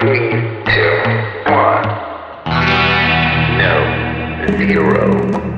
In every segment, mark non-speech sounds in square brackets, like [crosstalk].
Three, two, one. No. Zero.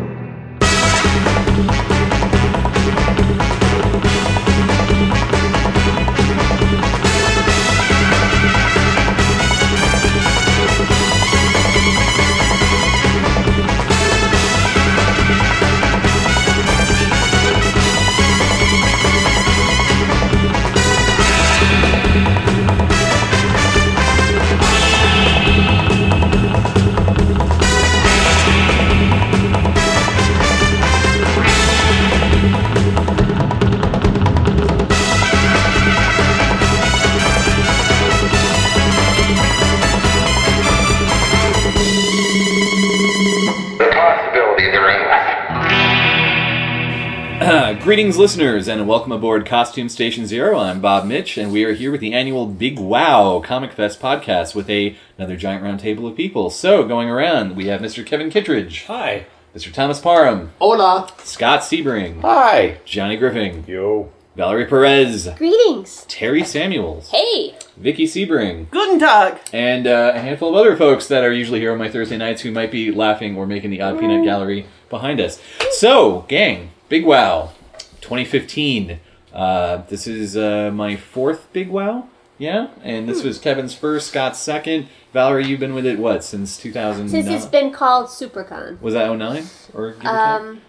Greetings, listeners, and welcome aboard Costume Station Zero. I'm Bob Mitch, and we are here with the annual Big Wow Comic Fest podcast with a, another giant round table of people. So, going around, we have Mr. Kevin Kittredge, Hi. Mr. Thomas Parham, Hola. Scott Sebring, Hi. Johnny Griffin, Yo. Valerie Perez, Greetings. Terry Samuels, Hey. Vicky Sebring, Guten Tag. and uh, a handful of other folks that are usually here on my Thursday nights who might be laughing or making the Odd Peanut Gallery behind us. So, gang, Big Wow 2015. Uh, this is uh, my fourth Big Wow. Yeah, and this was Kevin's first, Scott's second. Valerie, you've been with it what since 2009? Since it's been called SuperCon. was that 09 or? Um,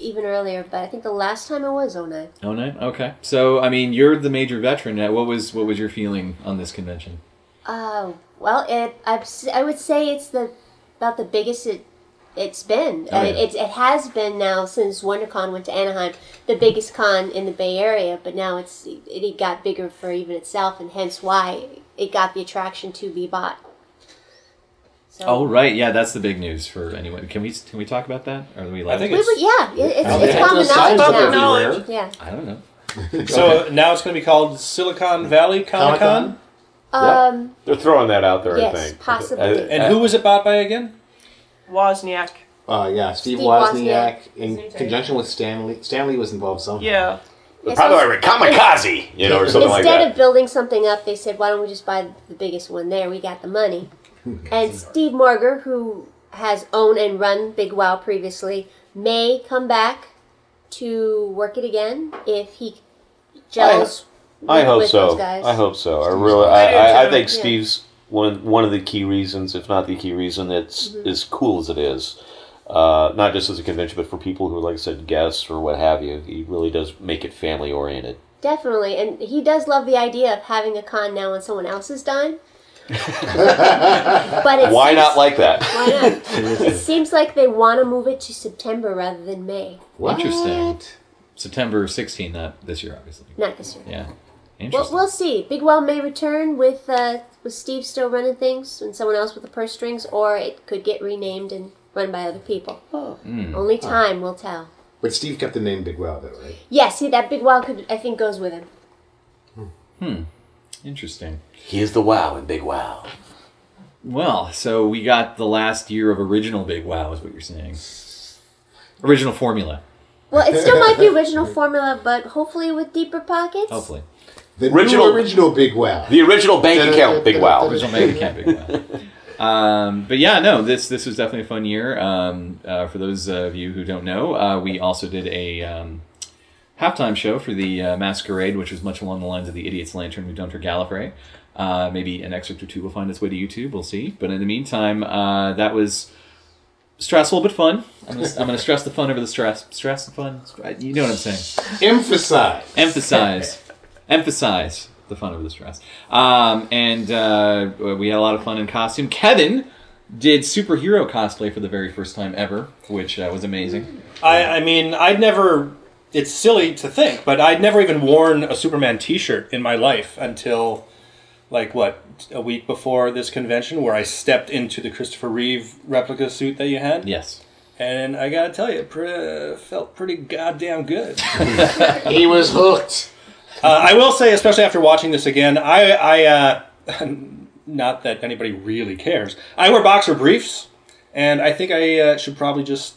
even earlier, but I think the last time it was 09. Oh nine. Okay. So I mean, you're the major veteran. What was what was your feeling on this convention? Uh, well, it s- I would say it's the about the biggest it it's been. Oh, yeah. it, it has been now since WonderCon went to Anaheim, the biggest con in the Bay Area. But now it's it, it got bigger for even itself, and hence why it got the attraction to be bought. So, Oh right, yeah, that's the big news for anyone. Can we can we talk about that? Or are we allowed? I think to? It's- would- yeah, it, it's, it's they have common to knowledge public now. knowledge. Yeah. I don't know. So now it's going to be called Silicon Valley Comic Con. Comic-Con? Um, They're throwing that out there, I yes, think. possibly. And who was it bought by again? Wozniak. Uh, yeah, Steve, Steve Wozniak, Wozniak. in conjunction with Stan Lee. Stanley was involved somehow. Yeah. Yes, Probably I- Kamikaze, you know, or something like Instead of building something up, they said, "Why don't we just buy the biggest one there? We got the money." [laughs] and Steve Morger, who has owned and run Big Wow previously, may come back to work it again if he gels. I with- hope with so. Those guys. I hope so. I really, I I, I, I too. think Yeah. Steve's one one of the key reasons, if not the key reason, it's Mm-hmm. as cool as it is. Uh, not just as a convention, but for people who, like I said, guests or what have you. He really does make it family oriented. Definitely, and he does love the idea of having a con now on someone else's dime. [laughs] but it Why seems- not like that? [laughs] Why not? [laughs] it seems like they want to move it to September rather than May. What? Interesting. September 16, not this year, obviously. Not this year. Yeah. Well, we'll see. Big Wow may return with uh, with Steve still running things and someone else with the purse strings, or it could get renamed and run by other people. Hmm. Only time will tell. But Steve kept the name Big Wow, though, right? Yeah, see that Big Wow could I think goes with him. Hmm. Interesting. He is the wow in Big Wow. Well, so we got the last year of original Big Wow, is what you're saying. Original formula, Well, it still might be [laughs] original formula, but hopefully with deeper pockets. hopefully. The Original- new original Big Wow. The original bank account, Big Wow. Original Mega Cat Big Wow. [laughs] Um, but yeah, no, this this was definitely a fun year. Um, uh, for those of you who don't know, uh, we also did a um, halftime show for the uh, Masquerade, which was much along the lines of the Idiot's Lantern we've done for Gallifrey. Uh, maybe an excerpt or two will find its way to YouTube. We'll see. But in the meantime, uh, that was stressful but fun. I'm gonna, I'm gonna stress the fun over the stress. Stress the fun. You know what I'm saying Emphasize. emphasize emphasize the fun of the stress um, and uh, we had a lot of fun in costume kevin did superhero cosplay for the very first time ever which uh, was amazing I, I mean, I'd never. It's silly to think, but I'd never even worn a Superman T-shirt in my life until, like, what a week before this convention, where I stepped into the Christopher Reeve replica suit that you had, yes and I gotta tell you, it pre- felt pretty goddamn good. [laughs] [laughs] He was hooked. Uh, I will say, especially after watching this again, I, I uh, [laughs] not that anybody really cares. I wear boxer briefs, and I think I uh, should probably just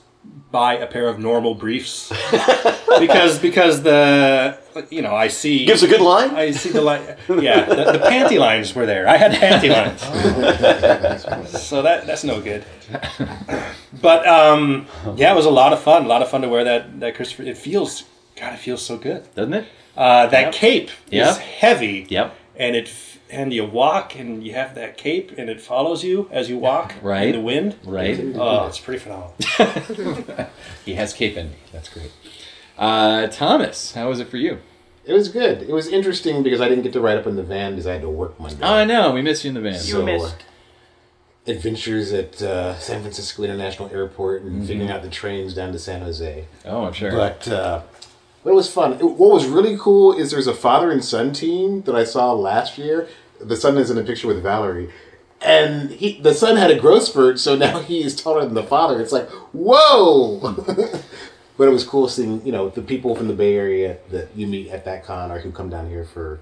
buy a pair of normal briefs [laughs] because because the you know I see Gives a good line. I see the line. Yeah, the, the panty lines were there. I had panty lines, [laughs] so that that's no good. But um, yeah, it was a lot of fun. A lot of fun to wear that that Christopher. It feels, God, it feels so good. Doesn't it? Uh, that Yep. cape Yep. is heavy. Yep. And it and you walk and you have that cape and it follows you as you walk Right. in the wind. Right. Oh, it's pretty phenomenal. [laughs] He has cape envy. That's great. Uh, Thomas, how was it for you? It was good. It was interesting because I didn't get to ride up in the van because I had to work Monday. Oh, I know. We missed you in the van. You So, missed. Adventures at uh, San Francisco International Airport and figuring out the trains down to San Jose. Oh, I'm sure. But uh, but it was fun. It- what was really cool is there's a father and son team that I saw last year. The son is in a picture with Valerie. And he, the son had a growth spurt, so now [laughs] he is taller than the father. It's like, whoa! [laughs] but it was cool seeing, you know, the people from the Bay Area that you meet at that con or who come down here for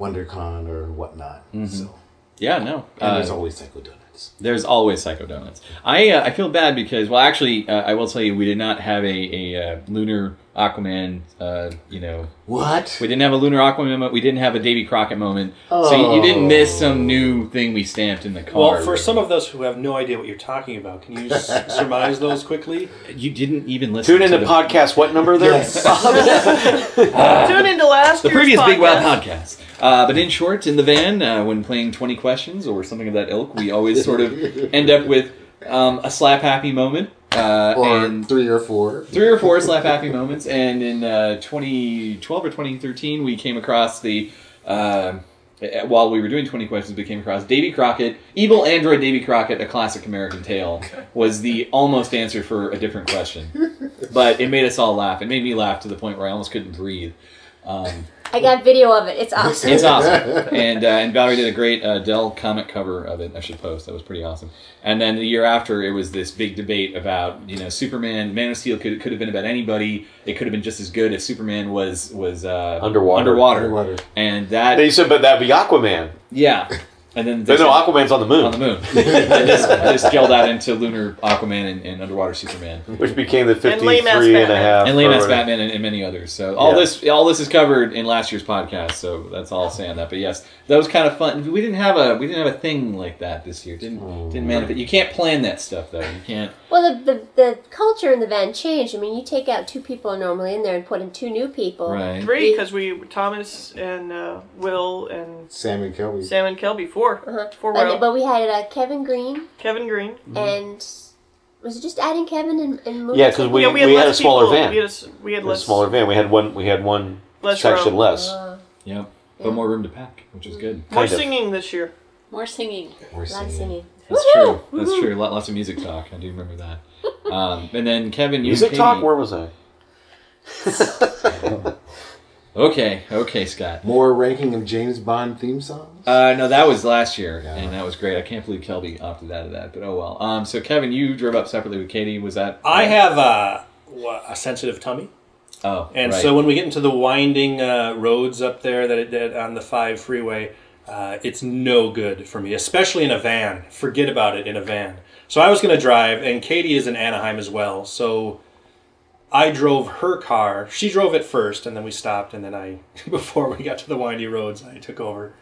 WonderCon or whatnot. So, yeah, no. and Uh, there's always Psycho Donuts. There's always Psycho Donuts. I uh, I feel bad because well, actually, uh, I will tell you, we did not have a a uh, lunar Aquaman. Uh, you know, What? we didn't have a lunar Aquaman moment. We didn't have a Davy Crockett moment. So you, you didn't miss some new thing we stamped in the car. Well, for some of those who have no idea what you're talking about, can you s- [laughs] surmise those quickly? you didn't even listen. Tune into to the, podcast. What number there? [laughs] [laughs] Tune into last the year's previous Big Wow podcast. Uh, but in short, in the van, uh, when playing 20 questions or something of that ilk, we always sort of end up with um, a slap happy moment. Uh, Or and three or four. three or four slap happy moments. And in uh, 2012 or 2013, we came across the. Uh, while we were doing 20 questions, we came across Davy Crockett, Evil Android Davy Crockett, a classic American tale, was the almost answer for a different question. But it made us all laugh. It made me laugh to the point where I almost couldn't breathe. Um, I got video of it. It's awesome. it's awesome. [laughs] And uh, and Valerie did a great uh, Dell comic cover of it. I should post. That was pretty awesome. And then the year after, it was this big debate about you know Superman, Man of Steel could could have been about anybody. It could have been just as good as Superman was was uh, Underwater. Underwater. Underwater. And that They said, but that'd be Aquaman. yeah. [laughs] And then They they know Aquaman's on the moon, on the moon. and this, this scaled that into Lunar Aquaman and, and Underwater Superman. which became the And 53 and a half. and lame-ass. Batman and, and many others. So all Yeah. this all this is covered in last year's podcast. So that's all saying that. But yes, that was kind of fun. We didn't have a we didn't have a thing like that this year. Didn't didn't manifest. You can't plan that stuff though. You can't. Well, the, the the culture in the van changed. I mean, you take out two people normally in there and put in two new people. Right. Three, because we Thomas and uh, Will and Sam and Kelby. Sam and Kelby. Four. Uh-huh. Four. And- Will. but we had uh, Kevin Green Kevin Green. and was it just adding Kevin and, and moving Yeah, 'cause something? we- yeah, we had, had less a smaller people. van. We had a, s- we had A less. smaller van. We had one. We had one Less section row. less. Uh, Yep. Yeah. But more room to pack, which is good. More kind of. singing this year. More singing. We're a lot of singing. singing. That's Woohoo! true. That's true. Lot, lots of music talk. I do remember that. [laughs] Um, and then Kevin, you Music and talk. Katie- Where was I? [laughs] Okay, okay, Scott. More ranking of James Bond theme songs? Uh, no, that was last year, Yeah. and that was great. I can't believe Kelby opted out of that, but oh well. Um, so Kevin, you drove up separately with Katie. Was that? I have a, a sensitive tummy. Oh, And right. so when we get into the winding uh, roads up there that it did on the five freeway, uh, it's no good for me, especially in a van. Forget about it in a van. So I was going to drive, and Katie is in Anaheim as well. So I drove her car. She drove it first, and then we stopped. And then I, [laughs] before we got to the windy roads, I took over.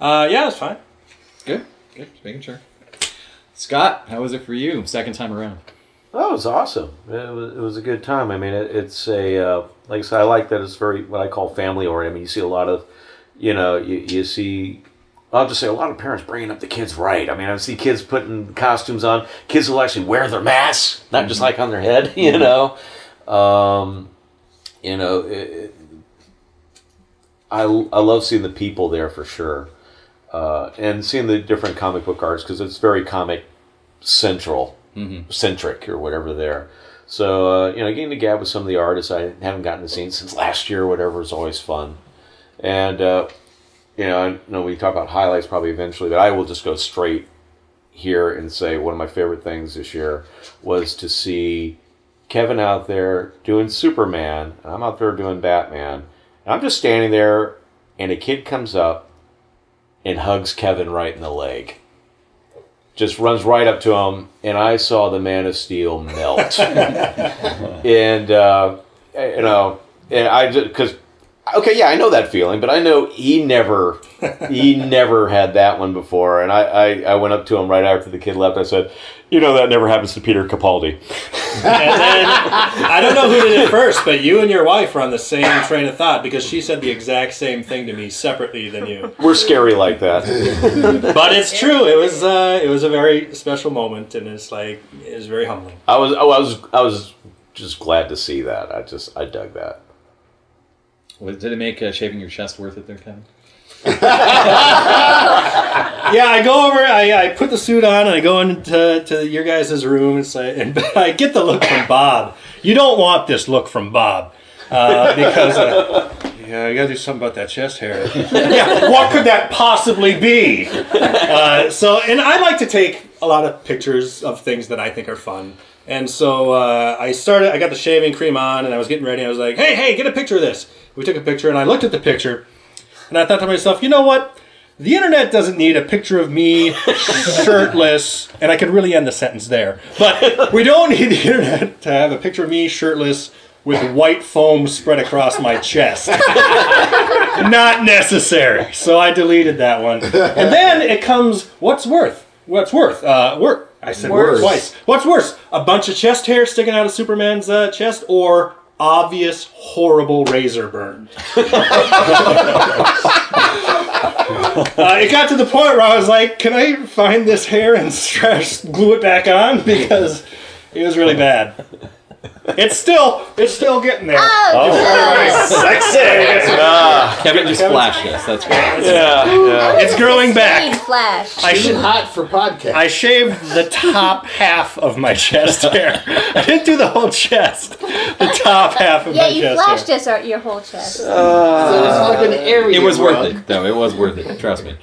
Uh, yeah, it was fine. good, good, just making sure. Scott, how was it for you? Second time around. Oh, it was awesome. It was, it was a good time. I mean, it, it's a uh, like I said, I like that it's very what I call family oriented. I mean, you see a lot of, you know, you, you see. I'll just say a lot of parents bringing up the kids right. I mean, I see kids putting costumes on. Kids will actually wear their masks, not just like on their head. [laughs] You know, um, you know, it, it, I I love seeing the people there for sure, uh, and seeing the different comic book artists because it's very comic central centric or whatever there. So uh, you know, getting to gab with some of the artists I haven't gotten to see since last year, or whatever, is always fun. And uh, you know, I know we talk about highlights probably eventually, but I will just go straight here and say one of my favorite things this year was to see Kevin out there doing Superman, and I'm out there doing Batman, and I'm just standing there, and a kid comes up and hugs Kevin right in the leg just runs right up to him, and I saw the Man of Steel melt. [laughs] and uh, you know, and I just because okay, yeah, I know that feeling, but I know he never he [laughs] never had that one before. And I, I I went up to him right after the kid left. I said, you know, that never happens to Peter Capaldi. And then I don't know who did it first, but you and your wife were on the same train of thought because she said the exact same thing to me separately than you. We're scary like that. [laughs] But it's true. It was uh, it was a very special moment, and it's like it was very humbling. I was oh, I was I was just glad to see that. I just I dug that. Was- Did it make uh, shaving your chest worth it there, Kevin? [laughs] Yeah, I go over. I, I put the suit on, and I go into to your guys' room, and, say, and [laughs] I get the look from Bob. You don't want this look from Bob uh, because uh, yeah, I got to do something about that chest hair. [laughs] yeah, what could that possibly be? Uh, so, and I like to take a lot of pictures of things that I think are fun. And so uh, I started. I got the shaving cream on, and I was getting ready. I was like, "Hey, hey, get a picture of this." We took a picture, and I looked at the picture, and I thought to myself, "You know what? The internet doesn't need a picture of me [laughs] shirtless." And I could really end the sentence there, but we don't need the internet to have a picture of me shirtless with white foam spread across my chest. [laughs] Not necessary. So I deleted that one. And then it comes, what's worth? What's worth? Uh, work. I said Worse. twice. What's worse? A bunch of chest hair sticking out of Superman's uh, chest or obvious horrible razor burn? [laughs] Uh, it got to the point where I was like, "Can I find this hair and [laughs] stress glue it back on?" [laughs] Because it was really bad. It's still, it's still getting there. Oh, oh. Sexy. Ah. Kevin just flashed us. That's great. Yeah, yeah. It's growing back. flash. I, Too hot for podcast. I shaved the top half of my chest [laughs] hair. I didn't do the whole chest. The top half of my chest. yeah, my you chest flashed hair. us our, your whole chest. so it's like an ah. area. It was worth rug. it, though. It was worth it. Trust me.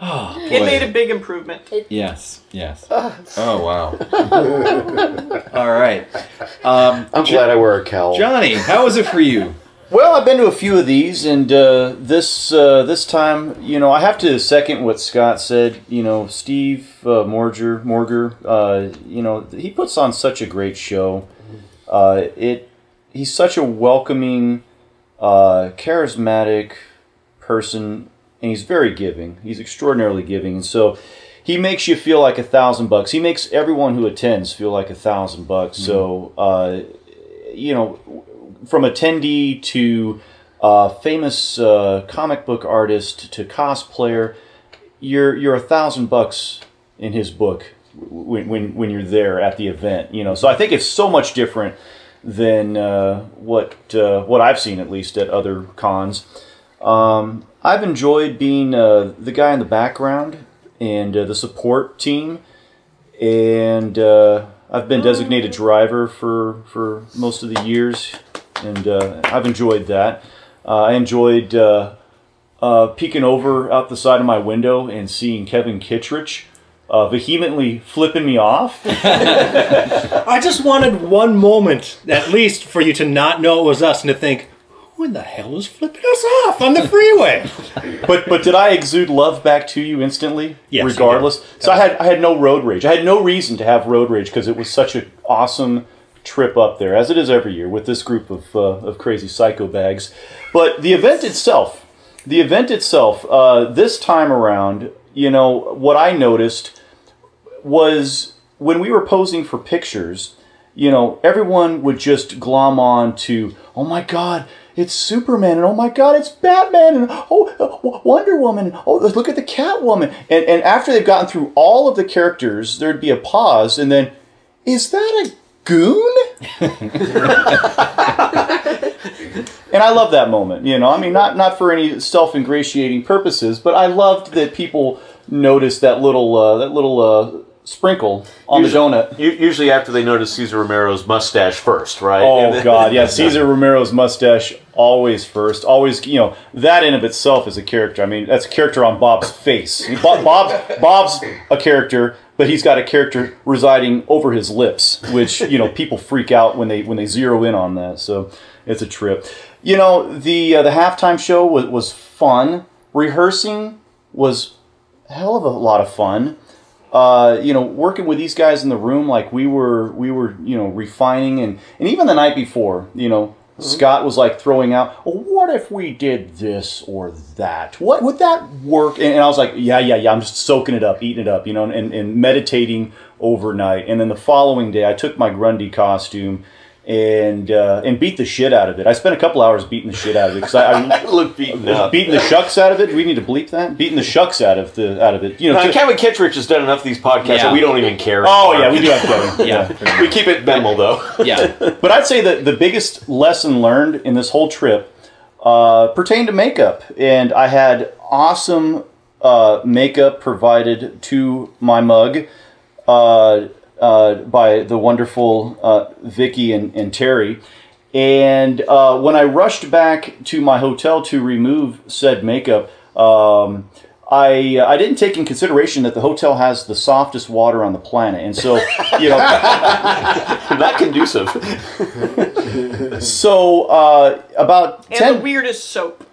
[gasps] It made a big improvement. Yes. Yes. Oh wow. [laughs] All right. Um, I'm glad I wear a cowl. Johnny, how was it for you? Well, I've been to a few of these, and uh, this uh, this time, you know, I have to second what Scott said. You know, Steve uh, Morger, Morger, uh, you know, he puts on such a great show. Uh, it he's such a welcoming, uh, charismatic person, and he's very giving. He's extraordinarily giving, and so he makes you feel like a thousand bucks. He makes everyone who attends feel like a thousand bucks. So, uh, you know, from attendee to uh, famous uh, comic book artist to cosplayer, you're you're a thousand bucks in his book when, when when you're there at the event. You know, so I think it's so much different than uh, what uh, what I've seen at least at other cons. Um, I've enjoyed being uh, the guy in the background and uh, the support team, and uh, I've been designated driver for for most of the years, and uh, I've enjoyed that. Uh, I enjoyed uh, peeking over out the side of my window and seeing Kevin Kittredge uh, vehemently flipping me off. [laughs] I just wanted one moment, at least, for you to not know it was us and to think, who in the hell is flipping us off on the freeway? [laughs] but but did I exude love back to you instantly? Yes, Regardless. So I had I had no road rage. I had no reason to have road rage because it was such an awesome trip up there, as it is every year with this group of uh, of crazy psycho bags. But the event itself, the event itself, uh, this time around, you know, what I noticed was when we were posing for pictures, you know, everyone would just glom on to, oh my God, it's Superman, and oh my God, it's Batman, and oh, uh, Wonder Woman, and oh, look at the Catwoman. And, and after they've gotten through all of the characters, there'd be a pause, and then, is that a goon? [laughs] and I love that moment, you know. I mean, not not for any self-ingratiating purposes, but I loved that people noticed that little uh, that little uh, sprinkle on the donut. Usually after they notice Cesar Romero's mustache first, right? Oh then- God, [laughs] yeah, Cesar Romero's mustache always first, always. You know that in of itself is a character. I mean, that's a character on Bob's face. Bob, Bob Bob's a character, but he's got a character residing over his lips, which you know people freak out when they when they zero in on that. So it's a trip. You know the uh, the halftime show was was fun. Rehearsing was a hell of a lot of fun uh, you know, working with these guys in the room, like we were, we were, you know, refining and, and even the night before, you know, Scott was like throwing out, well, "What if we did this or that? What would that work?" And, and I was like, "Yeah, yeah, yeah." I'm just soaking it up, eating it up, you know, and, and meditating overnight. And then the following day, I took my Grundy costume and uh, and beat the shit out of it. I spent a couple hours beating the shit out of it because I, I [laughs] look beaten up. beating the shucks out of it. Do we need to bleep that? Beating the shucks out of the out of it. You know. Now, to- Kevin Kittredge has done enough of these podcasts Yeah. that we don't even care. oh anymore. yeah, we do have Kevin. [laughs] Yeah. we keep it minimal though. [laughs] Yeah. But I'd say that the biggest lesson learned in this whole trip uh, pertained to makeup, and I had awesome uh, makeup provided to my mug uh, uh, by the wonderful uh, Vicky and, and Terry. And uh, when I rushed back to my hotel to remove said makeup, um, I I didn't take in consideration that the hotel has the softest water on the planet, and so you know. [laughs] Not conducive. [laughs] So uh, about And ten, the weirdest soap.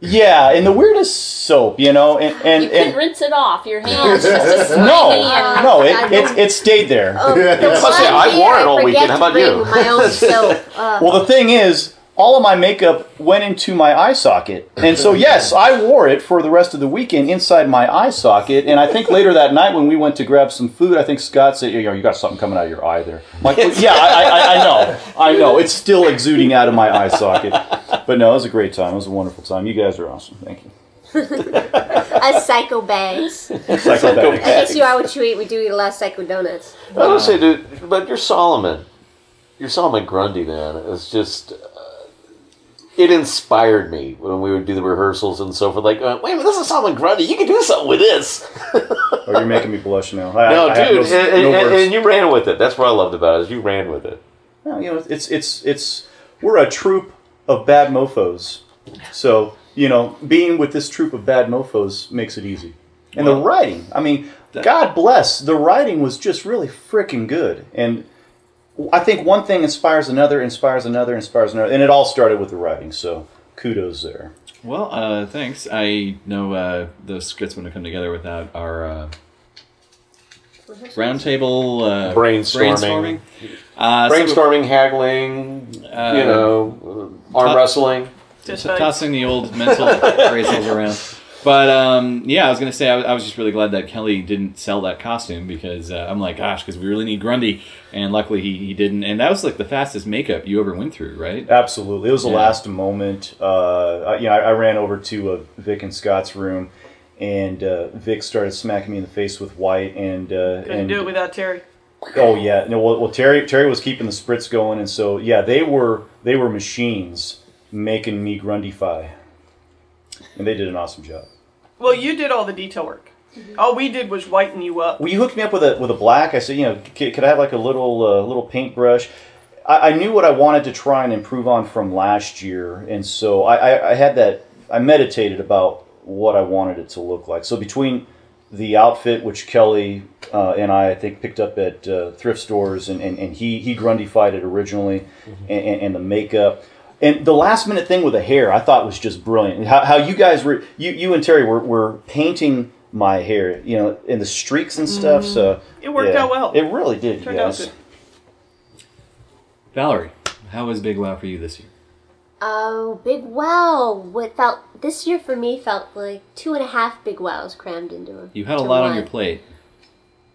Yeah, and the weirdest soap, you know, and and, You couldn't and rinse it off. Your hands [laughs] just no, slimy no, it, it it stayed there. Oh, the I'll I wore it all weekend. How about you? My own soap. [laughs] Uh, Well, the thing is, all of my makeup went into my eye socket, and so [laughs] yes, I wore it for the rest of the weekend inside my eye socket. And I think later that night when we went to grab some food, I think Scott said, "You know, you got something coming out of your eye there." I'm like, "Well, yeah, I, I, I know, I know, it's still exuding out of my eye socket. But no, it was a great time. It was a wonderful time. You guys are awesome. Thank you. [laughs] as [laughs] psycho bags. Psycho I guess you are what you eat. We do eat a lot of psycho donuts. I would say, dude, but you're Solomon. You're Solomon Grundy, man. It's just. It inspired me when we would do the rehearsals and so forth. Like, uh, wait a minute, this is Solomon Grundy. You can do something with this. Oh, you're making me blush now. I, no, I have dude, no- and, no and- and- and you ran with it. That's what I loved about it. Is you ran with it. No, you know, it's it's it's we're a troop of bad mofo's. So you know, being with this troop of bad mofo's makes it easy. And the writing, I mean, God bless, the writing was just really freaking good. And I think one thing inspires another, inspires another, inspires another, and it all started with the writing. So kudos there. Well, uh, thanks. I know uh, those scripts wouldn't have come together without our uh, roundtable uh, Brainstorming. brainstorming. Uh, so- haggling, Uh, you know, uh, arm top- wrestling. Just So tossing the old mental [laughs] raisins around. But um, yeah, I was gonna say I was, I was just really glad that Kelly didn't sell that costume because uh, I'm like, gosh, because we really need Grundy, and luckily he, he didn't. And that was like the fastest makeup you ever went through, right? Absolutely, it was the Yeah. last moment. Uh, I- you know, I, I ran over to uh, Vic and Scott's room, and uh, Vic started smacking me in the face with white, and uh, couldn't and do it without Terry. Oh yeah, no. Well, well, Terry Terry was keeping the spritz going, and so yeah, they were they were machines making me grundify, and they did an awesome job. Well, you did all the detail work. All we did was whiten you up. Well, you hooked me up with a with a black. I said, you know, could, could I have like a little uh, little paintbrush? I, I knew what I wanted to try and improve on from last year, and so I, I, I had that. I meditated about what I wanted it to look like. So between the outfit, which Kelly uh, and I, I think, picked up at uh, thrift stores, and, and, and he he grundified it originally, and, and, and the makeup. And the last minute thing with the hair, I thought was just brilliant. How, how you guys were, you, you and Terry were, were painting my hair, you know, in the streaks and stuff. So It worked yeah, out well. It really did, you Turned out guys. good. Valerie, how was Big Wow for you this year? Oh, big wow! What felt this year for me felt like two and a half big wows crammed into a. You had a to lot on your plate.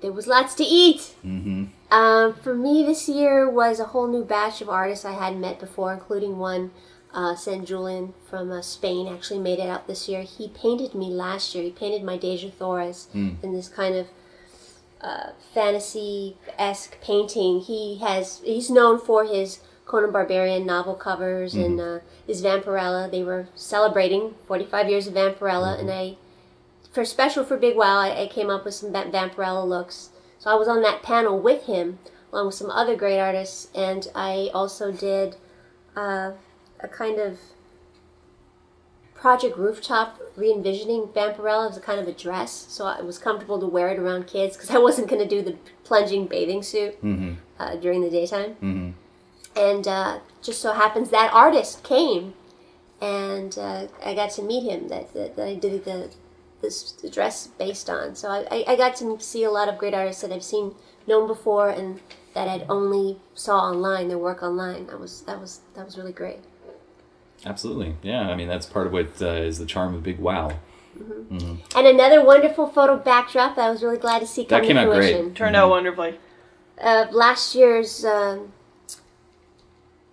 There was lots to eat. Mm-hmm. Um, for me, this year was a whole new batch of artists I hadn't met before, including one, uh, Sanjulian from uh, Spain, actually made it out this year. He painted me last year. He painted my Dejah Thoris in this kind of uh, fantasy esque painting. He has he's known for his Conan Barbarian novel covers and uh, his Vampirella. They were celebrating 45 years of Vampirella, and I for special for Big Wow, I, I came up with some Va- Vampirella looks. So I was on that panel with him, along with some other great artists, and I also did uh, a kind of project rooftop re-envisioning Vampirella as a kind of a dress, so I was comfortable to wear it around kids because I wasn't going to do the plunging bathing suit Mm-hmm. uh, during the daytime. Mm-hmm. And uh, just so happens that artist came, and uh, I got to meet him. That, that, that I did the this the dress based on. So I, I, I got to see a lot of great artists that I've seen known before and that I'd only saw online their work online. That was that was that was really great. Absolutely. Yeah. I mean, that's part of what uh, is the charm of Big Wow. And another wonderful photo backdrop that I was really glad to see come That came to out great. fruition. Turned out wonderfully. Uh, last year's um,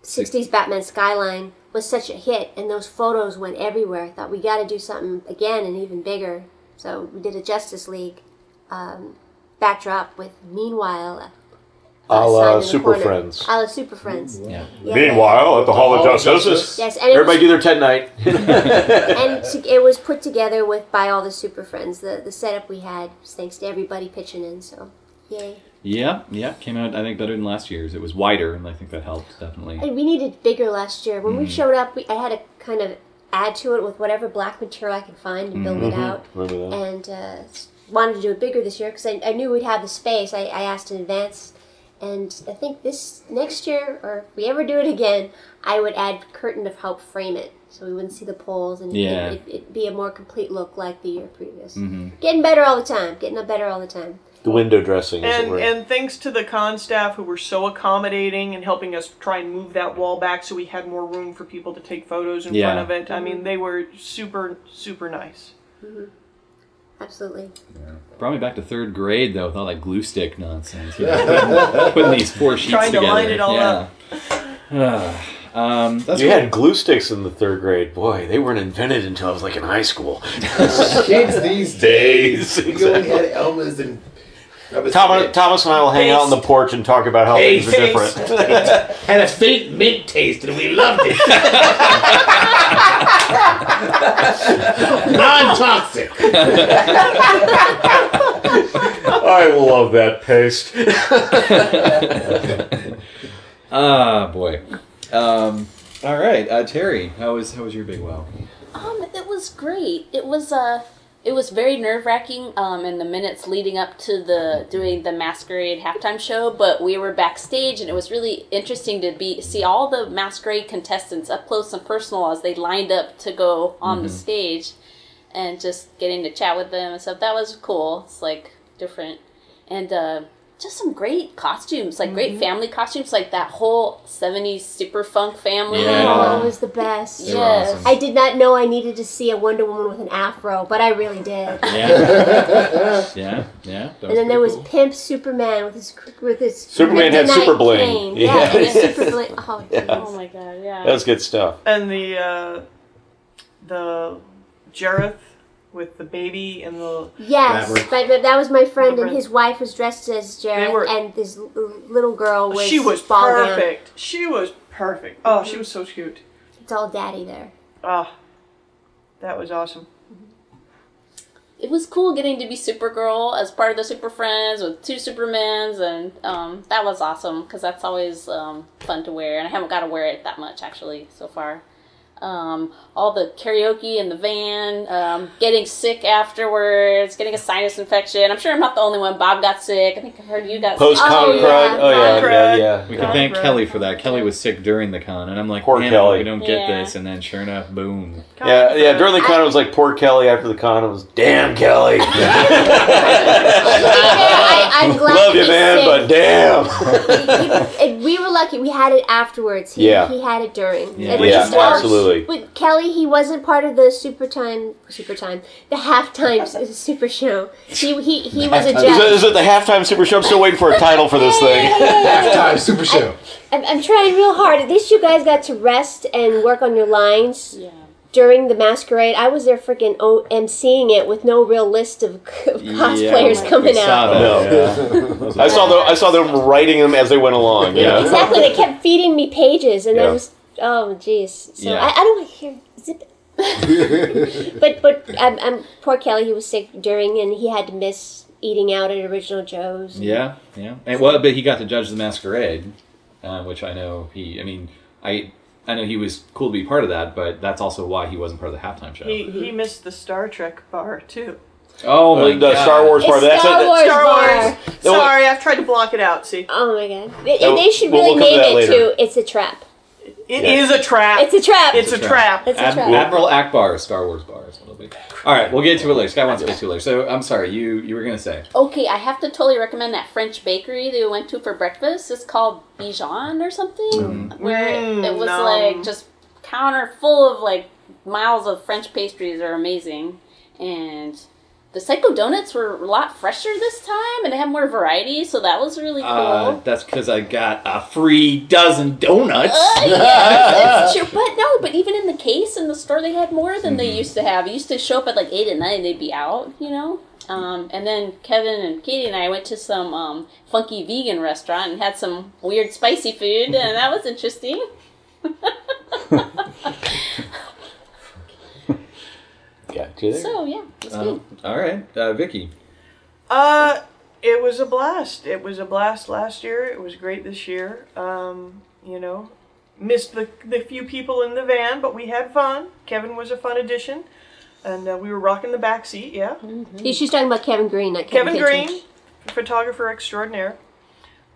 60s Batman Skyline was such a hit, and those photos went everywhere. I thought we got to do something again and even bigger. So we did a Justice League um, backdrop with Meanwhile. Uh, A la sign in the Super corner. Friends. A la Super Friends. Yeah. Yeah. Meanwhile, at the Hall of Hall of Justice, Justice. Yes, and everybody was, do their 10 night. [laughs] [laughs] and to, it was put together with by all the Super Friends. The the setup we had was thanks to everybody pitching in. So, yay! Yeah. Yeah. Came out, I think, better than last year's. It was wider, and I think that helped definitely. And we needed bigger last year. When we showed up, we, I had to kind of add to it with whatever black material I could find and build it out. Remember that? And uh, wanted to do it bigger this year because I, I knew we'd have the space. I, I asked in advance. And I think this next year, or if we ever do it again, I would add curtain to help frame it. So we wouldn't see the poles and Yeah. it, it, it'd be a more complete look like the year previous. Mhm. Getting better all the time. Getting up better all the time. The window dressing, as it And and thanks to the con staff who were so accommodating and helping us try and move that wall back so we had more room for people to take photos in Yeah. front of it. I mean, they were super super nice. Absolutely. Brought me back to third grade though with all that glue stick nonsense. You [laughs] know, putting these four sheets Trying to together. line it all yeah. up. [sighs] um, that's you cool. had glue sticks in the third grade. Boy, they weren't invented until I was like in high school. Kids these [laughs] Days, days, we only had Elmer's and. Thomas, Thomas and I will hang out on the porch and talk about how things are Paste. different. [laughs] [laughs] had a faint mint taste and we loved it. [laughs] Non-toxic. I love that paste. Ah, boy. Um, all right, uh, Terry, how was how was your big wow? Um, it was great. It was uh, it was very nerve wracking. Um, in the minutes leading up to the doing the masquerade halftime show, but we were backstage, and it was really interesting to be see all the masquerade contestants up close and personal as they lined up to go on the stage, and just getting to chat with them and stuff. That was cool. It's like different, and uh, just some great costumes, like great family costumes, like that whole '70s super funk family. Yeah. Oh, it was the best. They Yes. awesome. I did not know I needed to see a Wonder Woman with an afro, but I really did. Yeah, [laughs] yeah, yeah. And then there was cool. Pimp Superman with his with his Superman had kryptonite super bling. [laughs] Yeah. Yeah, and super bling. Oh, [laughs] Yeah. Oh my god, yeah. That's good stuff. And the uh, the Jareth with the baby and the Yes, That but, but that was my friend, and his wife was dressed as Jareth, were- and this l- little girl was she was ball gown. perfect. She was perfect. Oh, she was so cute. It's all daddy there. Ah, that was awesome. it was cool getting to be Supergirl as part of the Super Friends with two Supermans, and um, that was awesome because that's always um, fun to wear, and I haven't got to wear it that much actually so far. Um, all the karaoke in the van, um, getting sick afterwards, getting a sinus infection. I'm sure I'm not the only one. Bob got sick. I think I heard you got Post con Oh, crud. yeah. Oh yeah, Con yeah, yeah. We can thank Kelly for that. Kelly was sick during the con, and I'm like, Poor man, Kelly. we don't get Yeah. this. And then, sure enough, boom. Yeah, yeah. During the con, it was like poor Kelly. After the con, it was damn Kelly. [laughs] I, I'm glad Love you, man, sick. but damn. [laughs] And we were lucky. We had it afterwards. He, Yeah. he had it during. Yeah. And Which yeah, is worse. absolutely. But Kelly, he wasn't part of the super time, super time, the halftime s- [laughs] [laughs] super show. He he, he was a Is it, judge. is it the halftime super show? I'm still waiting for a title for this thing. Halftime Super Show. I'm, I'm trying real hard. At least you guys got to rest and work on your lines Yeah. during the masquerade. I was there freaking o- emceeing it with no real list of, of [laughs] cosplayers Yeah, coming we saw out. that, No. yeah. Those were- I saw them. I saw them writing them as they went along. You know? Exactly. They kept feeding me pages, and Yeah. I was oh jeez. So Yeah. I, I don't want to hear zip. [laughs] but but I'm, I'm poor Kelly. He was sick during, and he had to miss eating out at Original Joe's. Yeah, yeah. And well, but he got to judge the masquerade, uh, which I know he. I mean, I I know he was cool to be part of that, but that's also why he wasn't part of the halftime show. He he missed the Star Trek bar too. oh my Uh, the god! Star Wars It's part. That's Star it. Wars Star bar. Wars. No, Sorry, I've tried to block it out. See, Oh my god! They, No, they should really we'll name it later. to "It's a Trap." It Yeah. is a trap. It's a trap. It's a trap. It's a Ad- trap. Admiral Ackbar, Star Wars bars. It'll be. All right, we'll get to it later. Scott wants to get to it later. So I'm sorry, you you were gonna say. Okay, I have to totally recommend that French bakery that we went to for breakfast. It's called Bijan or something, where it, Mm, it was nom. like just counter full of like miles of French pastries are amazing, and the Psycho donuts were a lot fresher this time, and they had more variety, so that was really cool. Uh, that's because I got a free dozen donuts. Uh, [laughs] yeah. But no, but even in the case in the store, they had more than they used to have. It used to show up at like eight at night, and they'd be out, you know. Um, and then Kevin and Katie and I went to some um, funky vegan restaurant and had some weird spicy food, and that was interesting. [laughs] [laughs] Got you there. So yeah, it was good. Um, all right, uh, Vicky. Uh, it was a blast. It was a blast last year. It was great this year. Um, you know, missed the the few people in the van, but we had fun. Kevin was a fun addition, and uh, we were rocking the back seat. Yeah, She's talking about Kevin Green, not Kevin, Kevin Kittredge. Green, photographer extraordinaire.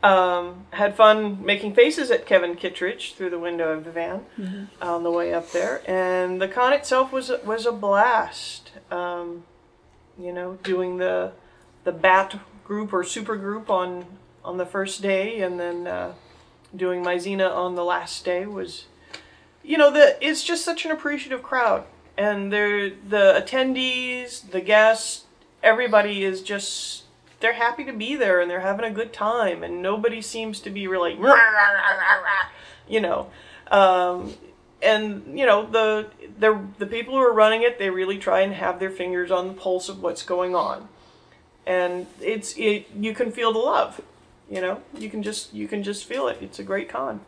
Um, had fun making faces at Kevin Kittredge through the window of the van on the way up there, and the con itself was was a blast. Um, you know, doing the the bat group or super group on on the first day, and then uh, doing my Xena on the last day was, you know, the it's just such an appreciative crowd, and they're the attendees, the guests, everybody is just they're happy to be there and they're having a good time, and nobody seems to be really, [laughs] you know. Um, and you know the the the people who are running it, they really try and have their fingers on the pulse of what's going on, and it's it you can feel the love, you know. You can just you can just feel it. It's a great con.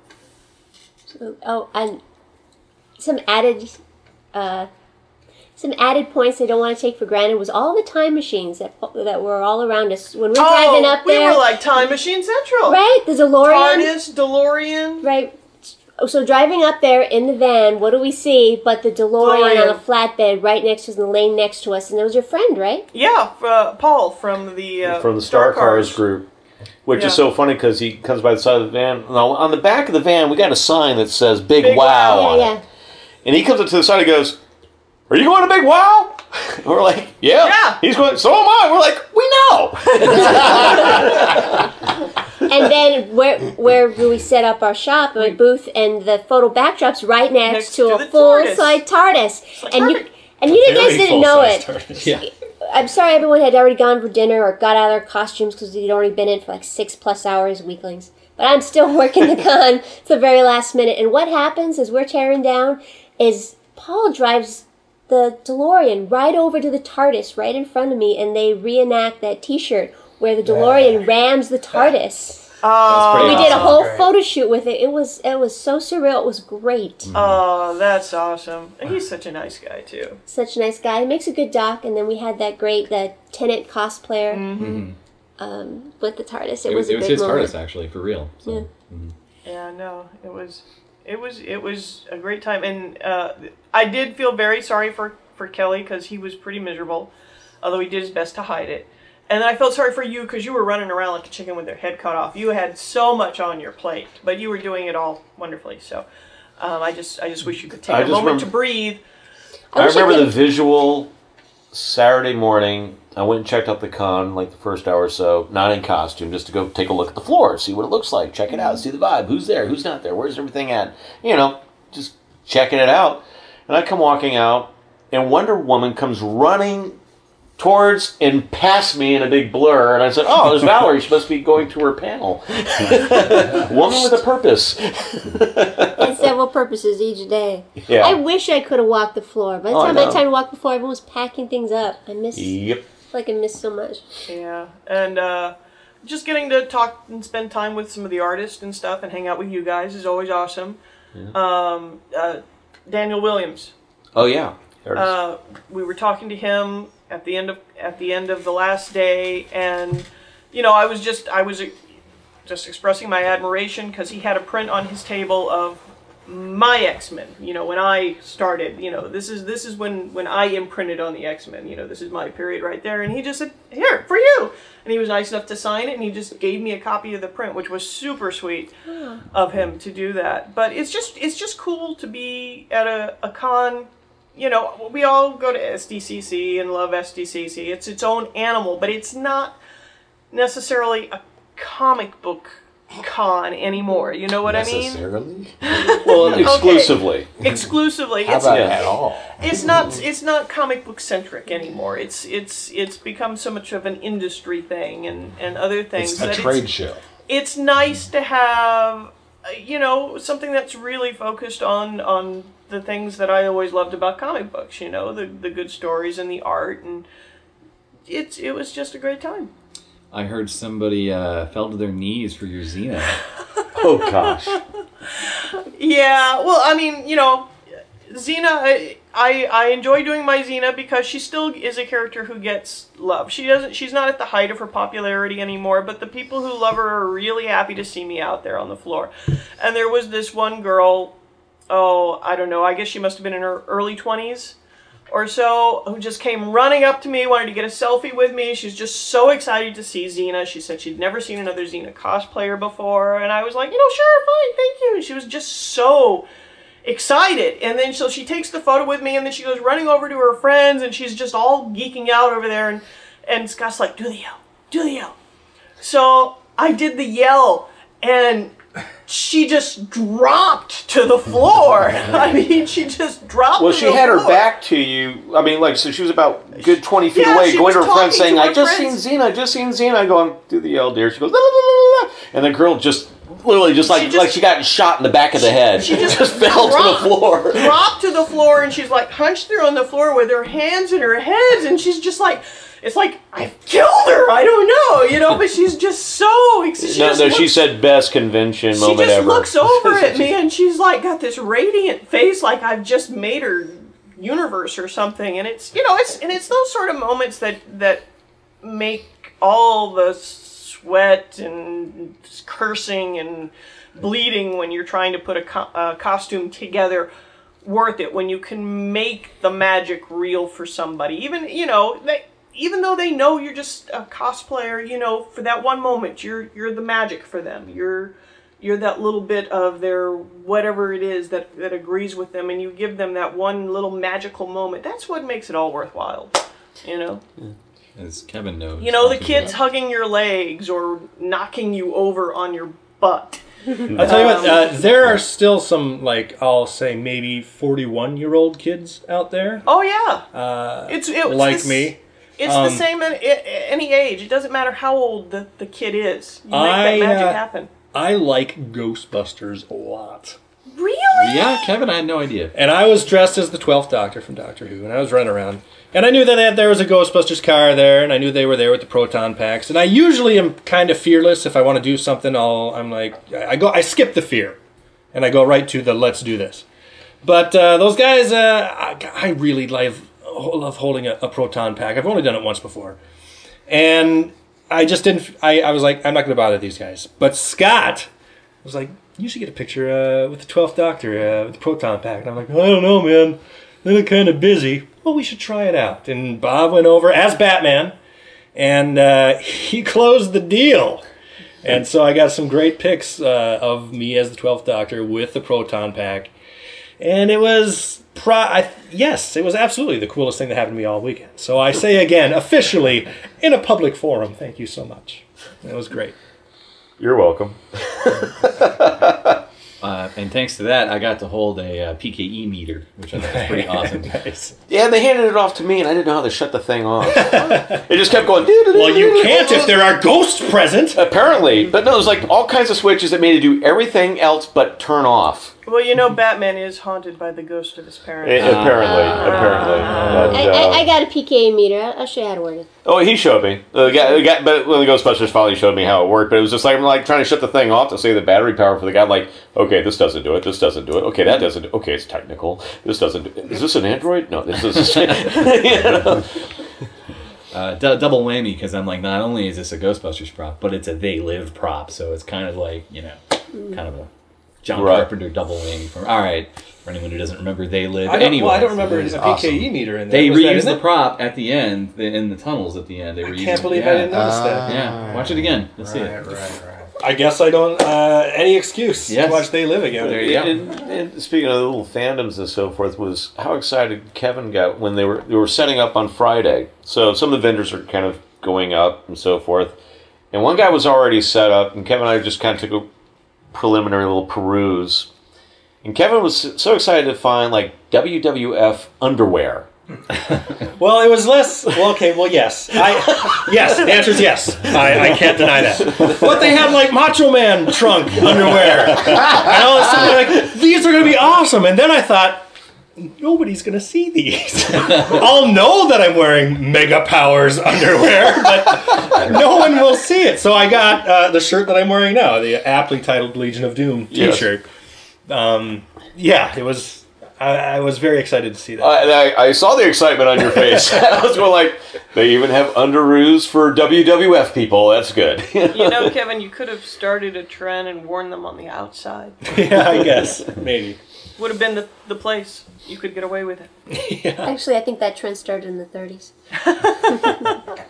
So, oh, and some added, uh, some added points I don't want to take for granted was all the time machines that that were all around us when we were driving up there Oh, we were like Time Machine Central, right, the DeLorean. TARDIS, DeLorean. Right. So driving up there in the van, what do we see but the DeLorean, on a flatbed right next to us in the lane next to us, and it was your friend, right? Yeah, uh, Paul from the uh, from the Star Cars group, which Yeah. is so funny because he comes by the side of the van. Now, on the back of the van, we got a sign that says "Big, Big Wow" Wow. on yeah, it, and he comes up to the side and goes, "Are you going to Big Wow?" [laughs] And we're like, "Yeah." Yeah. He's going. So am I. We're like, "We know." [laughs] And then where where do we set up our shop, my booth, and the photo backdrop's right next, Next to, to a full TARDIS. size TARDIS, like, and you and you guys didn't know it. TARDIS. Yeah. I'm sorry, everyone had already gone for dinner or got out of their costumes because they'd already been in for like six plus hours, weaklings. But I'm still [laughs] working the con to the very last minute. And what happens is we're tearing down is Paul drives the DeLorean right over to the TARDIS right in front of me, and they reenact that T-shirt where the DeLorean rams the TARDIS. Oh, pretty we did a whole Great. photo shoot with it. It was it was so surreal. It was great. oh, that's awesome. He's such a nice guy too. Such a nice guy. He makes a good doc. And then we had that great the Tennant cosplayer Mm-hmm. um, with the TARDIS. It, It, was, was, it a was big his moment. TARDIS actually for real. So. Yeah, no, it was, it was, it was a great time, and uh, I did feel very sorry for for Kelly because he was pretty miserable, although he did his best to hide it. And then I felt sorry for you because you were running around like a chicken with their head cut off. You had so much on your plate, but you were doing it all wonderfully. So, um, I just, I just wish you could take I a moment remember- to breathe. I I remember the visual Saturday morning. I went and checked out the con like the first hour or so, not in costume, just to go take a look at the floor, see what it looks like, check it out, see the vibe, who's there, who's not there, where's everything at, you know, just checking it out. And I come walking out, and Wonder Woman comes running towards and past me in a big blur, and I said, "Oh, there's [laughs] Valerie. She must be going to her panel. [laughs] Woman with a purpose." and several purposes each day. Yeah. I wish I could have walked the floor. By the Oh, I time I had time to walk the floor, everyone was packing things up. I miss, Yep. like I missed so much. Yeah, and uh, just getting to talk and spend time with some of the artists and stuff, and hang out with you guys is always awesome. Um, uh, Daniel Williams. Oh yeah. Uh, we were talking to him at the end of at the end of the last day, and you know, I was just I was just expressing my admiration because he had a print on his table of my X Men. You know, when I started, you know, this is this is when when I imprinted on the X Men. You know, this is my period right there, and he just said, "Here for you," and he was nice enough to sign it, and he just gave me a copy of the print, which was super sweet of him to do that. But it's just it's just cool to be at a, a con. You know, we all go to SDCC and love SDCC. It's its own animal, but it's not necessarily a comic book con anymore. You know what I mean? Necessarily? [laughs] Well, exclusively. Exclusively. How It's, about Yeah. at all? it's not it's not comic book centric anymore. It's it's it's become so much of an industry thing and and other things It's a that trade show. it's nice to have you know something that's really focused on on the things that I always loved about comic books. You know the the good stories and the art and it's it was just a great time. I heard somebody uh, fell to their knees for your Xena. [laughs] Oh gosh. [laughs] Yeah, well, I mean, you know, Xena, I, I enjoy doing my Xena because she still is a character who gets love. She doesn't. She's not at the height of her popularity anymore, but the people who love her are really happy to see me out there on the floor. And there was this one girl, oh, I don't know. I guess she must have been in her early twenties or so, who just came running up to me, wanted to get a selfie with me. She's just so excited to see Xena. She said she'd never seen another Xena cosplayer before, and I was like, you know, sure, fine, thank you. And she was just so excited. And then so she takes the photo with me, and then she goes running over to her friends, and she's just all geeking out over there. And and Scott's like, do the yell, do the yell. So I did the yell, and she just dropped to the floor. [laughs] I mean, she just dropped. Well, she had her back to you. I mean, like, so she was about good 20 feet Yeah, away, going to her friends talking saying, I just friends. seen Xena, I just seen Xena. Going, do the yell, dear. She goes, la, la, la, la, la. and the girl just, literally, just like, She just- like she got shot in the back of the head. she [laughs] just fell to the floor. dropped to the floor and she's like hunched there on the floor with her hands in her head and she's just like it's like I've killed her. I don't know, you know, but she's just so she No, just no, she said best convention she moment just looks [laughs] over at me and she's like got this radiant face like I've just made her universe or something and it's you know it's and it's those sort of moments that that make all the sweat and cursing and bleeding when you're trying to put a, co- a costume together worth it when you can make the magic real for somebody. Even you know they even though they know you're just a cosplayer you know for that one moment you're you're the magic for them. You're you're that little bit of their whatever it is that that agrees with them and you give them that one little magical moment. That's what makes it all worthwhile you know As Kevin knows. you know the kids that. hugging your legs or knocking you over on your butt [laughs] I'll tell you what, uh, there are still some, like, I'll say maybe 41 year old kids out there oh yeah uh, it's, it's like this- me. It's Um, the same at a- any age. It doesn't matter how old the, the kid is. You make I, that magic uh, happen. I like Ghostbusters a lot. Really? Yeah, Kevin, I had no idea. And I was dressed as the 12th Doctor from Doctor Who, and I was running around. And I knew that there was a Ghostbusters car there, and I knew they were there with the proton packs. And I usually am kind of fearless. If I want to do something, I'll, I'm like, I go, I skip the fear, and I go right to the let's do this. But uh, those guys, uh, I, I really love, love holding a, a proton pack. I've only done it once before. And I just didn't, I, I was like, I'm not going to bother these guys. But Scott was like, you should get a picture uh, with the 12th Doctor uh, with the proton pack. And I'm like, I don't know, man. They look kind of busy. Well, we should try it out. And Bob went over as Batman, and uh, [laughs] he closed the deal. And so I got some great pics uh, of me as the 12th Doctor with the proton pack. And it was, pro- I, yes, it was absolutely the coolest thing that happened to me all weekend. So I say again, officially, in a public forum, thank you so much. It was great. You're welcome. [laughs] Uh, and thanks to that, I got to hold a uh, PKE meter, which I thought was pretty [laughs] awesome. nice. Yeah, they handed it off to me, and I didn't know how to shut the thing off. [laughs] it just kept going. Well, you can't if there are ghosts present. Apparently, but no, there's like all kinds of switches that made it do everything else but turn off. Well, you know, Batman is haunted by the ghost of his parents. A- apparently, apparently. But, I, uh, I, I got a PKE meter. I'll, I'll show you how to work it. oh, he showed me. The guy, the guy, but when the Ghostbusters finally showed me how it worked, but it was just like I'm like trying to shut the thing off to save the battery power for the guy. Like, okay, this doesn't do it. This doesn't do it. Okay, that doesn't. Do Okay, it's technical. This doesn't. Do Is this an Android? No, this is. [laughs] you know? Uh, d- double whammy because I'm like, not only is this a Ghostbusters prop, but it's a They Live prop, so it's kind of like you know, kind of a John Right. Carpenter double whammy. For all right, for anyone who doesn't remember They Live, I don't, anyway, well, I don't remember it's a awesome. PKE meter in there. They Was reused the it? prop at the end, the, in the tunnels at the end. They were I can't believe yeah. I didn't notice that. Yeah, watch it again. You'll see it. I guess I don't. Uh, any excuse Yes. to watch They Live again. There you go. And, and speaking of the little fandoms and so forth, was how excited Kevin got when they were they were setting up on Friday. So some of the vendors are kind of going up and so forth, and one guy was already set up, and Kevin and I just kind of took a preliminary little peruse. And Kevin was so excited to find like WWF underwear. [laughs] Well, it was less. Well, okay. Well, yes. I yes. The answer is yes. I, I can't deny that. But they had like Macho Man trunk underwear, and all of a sudden, like these are gonna be awesome. And then I thought. Nobody's gonna see these. [laughs] I'll know that I'm wearing Mega Powers underwear, but no one will see it. So I got uh, the shirt that I'm wearing now, the aptly titled Legion of Doom T-shirt. Um, yeah, it was. I, I was very excited to see that. I, and I, I saw the excitement on your face. [laughs] [laughs] I was going like, they even have underoos for WWF people. That's good. You know, Kevin, you could have started a trend and worn them on the outside. yeah, I guess maybe. Would have been the, the place. You could get away with it. [laughs] Actually, I think that trend started in the 30s. [laughs]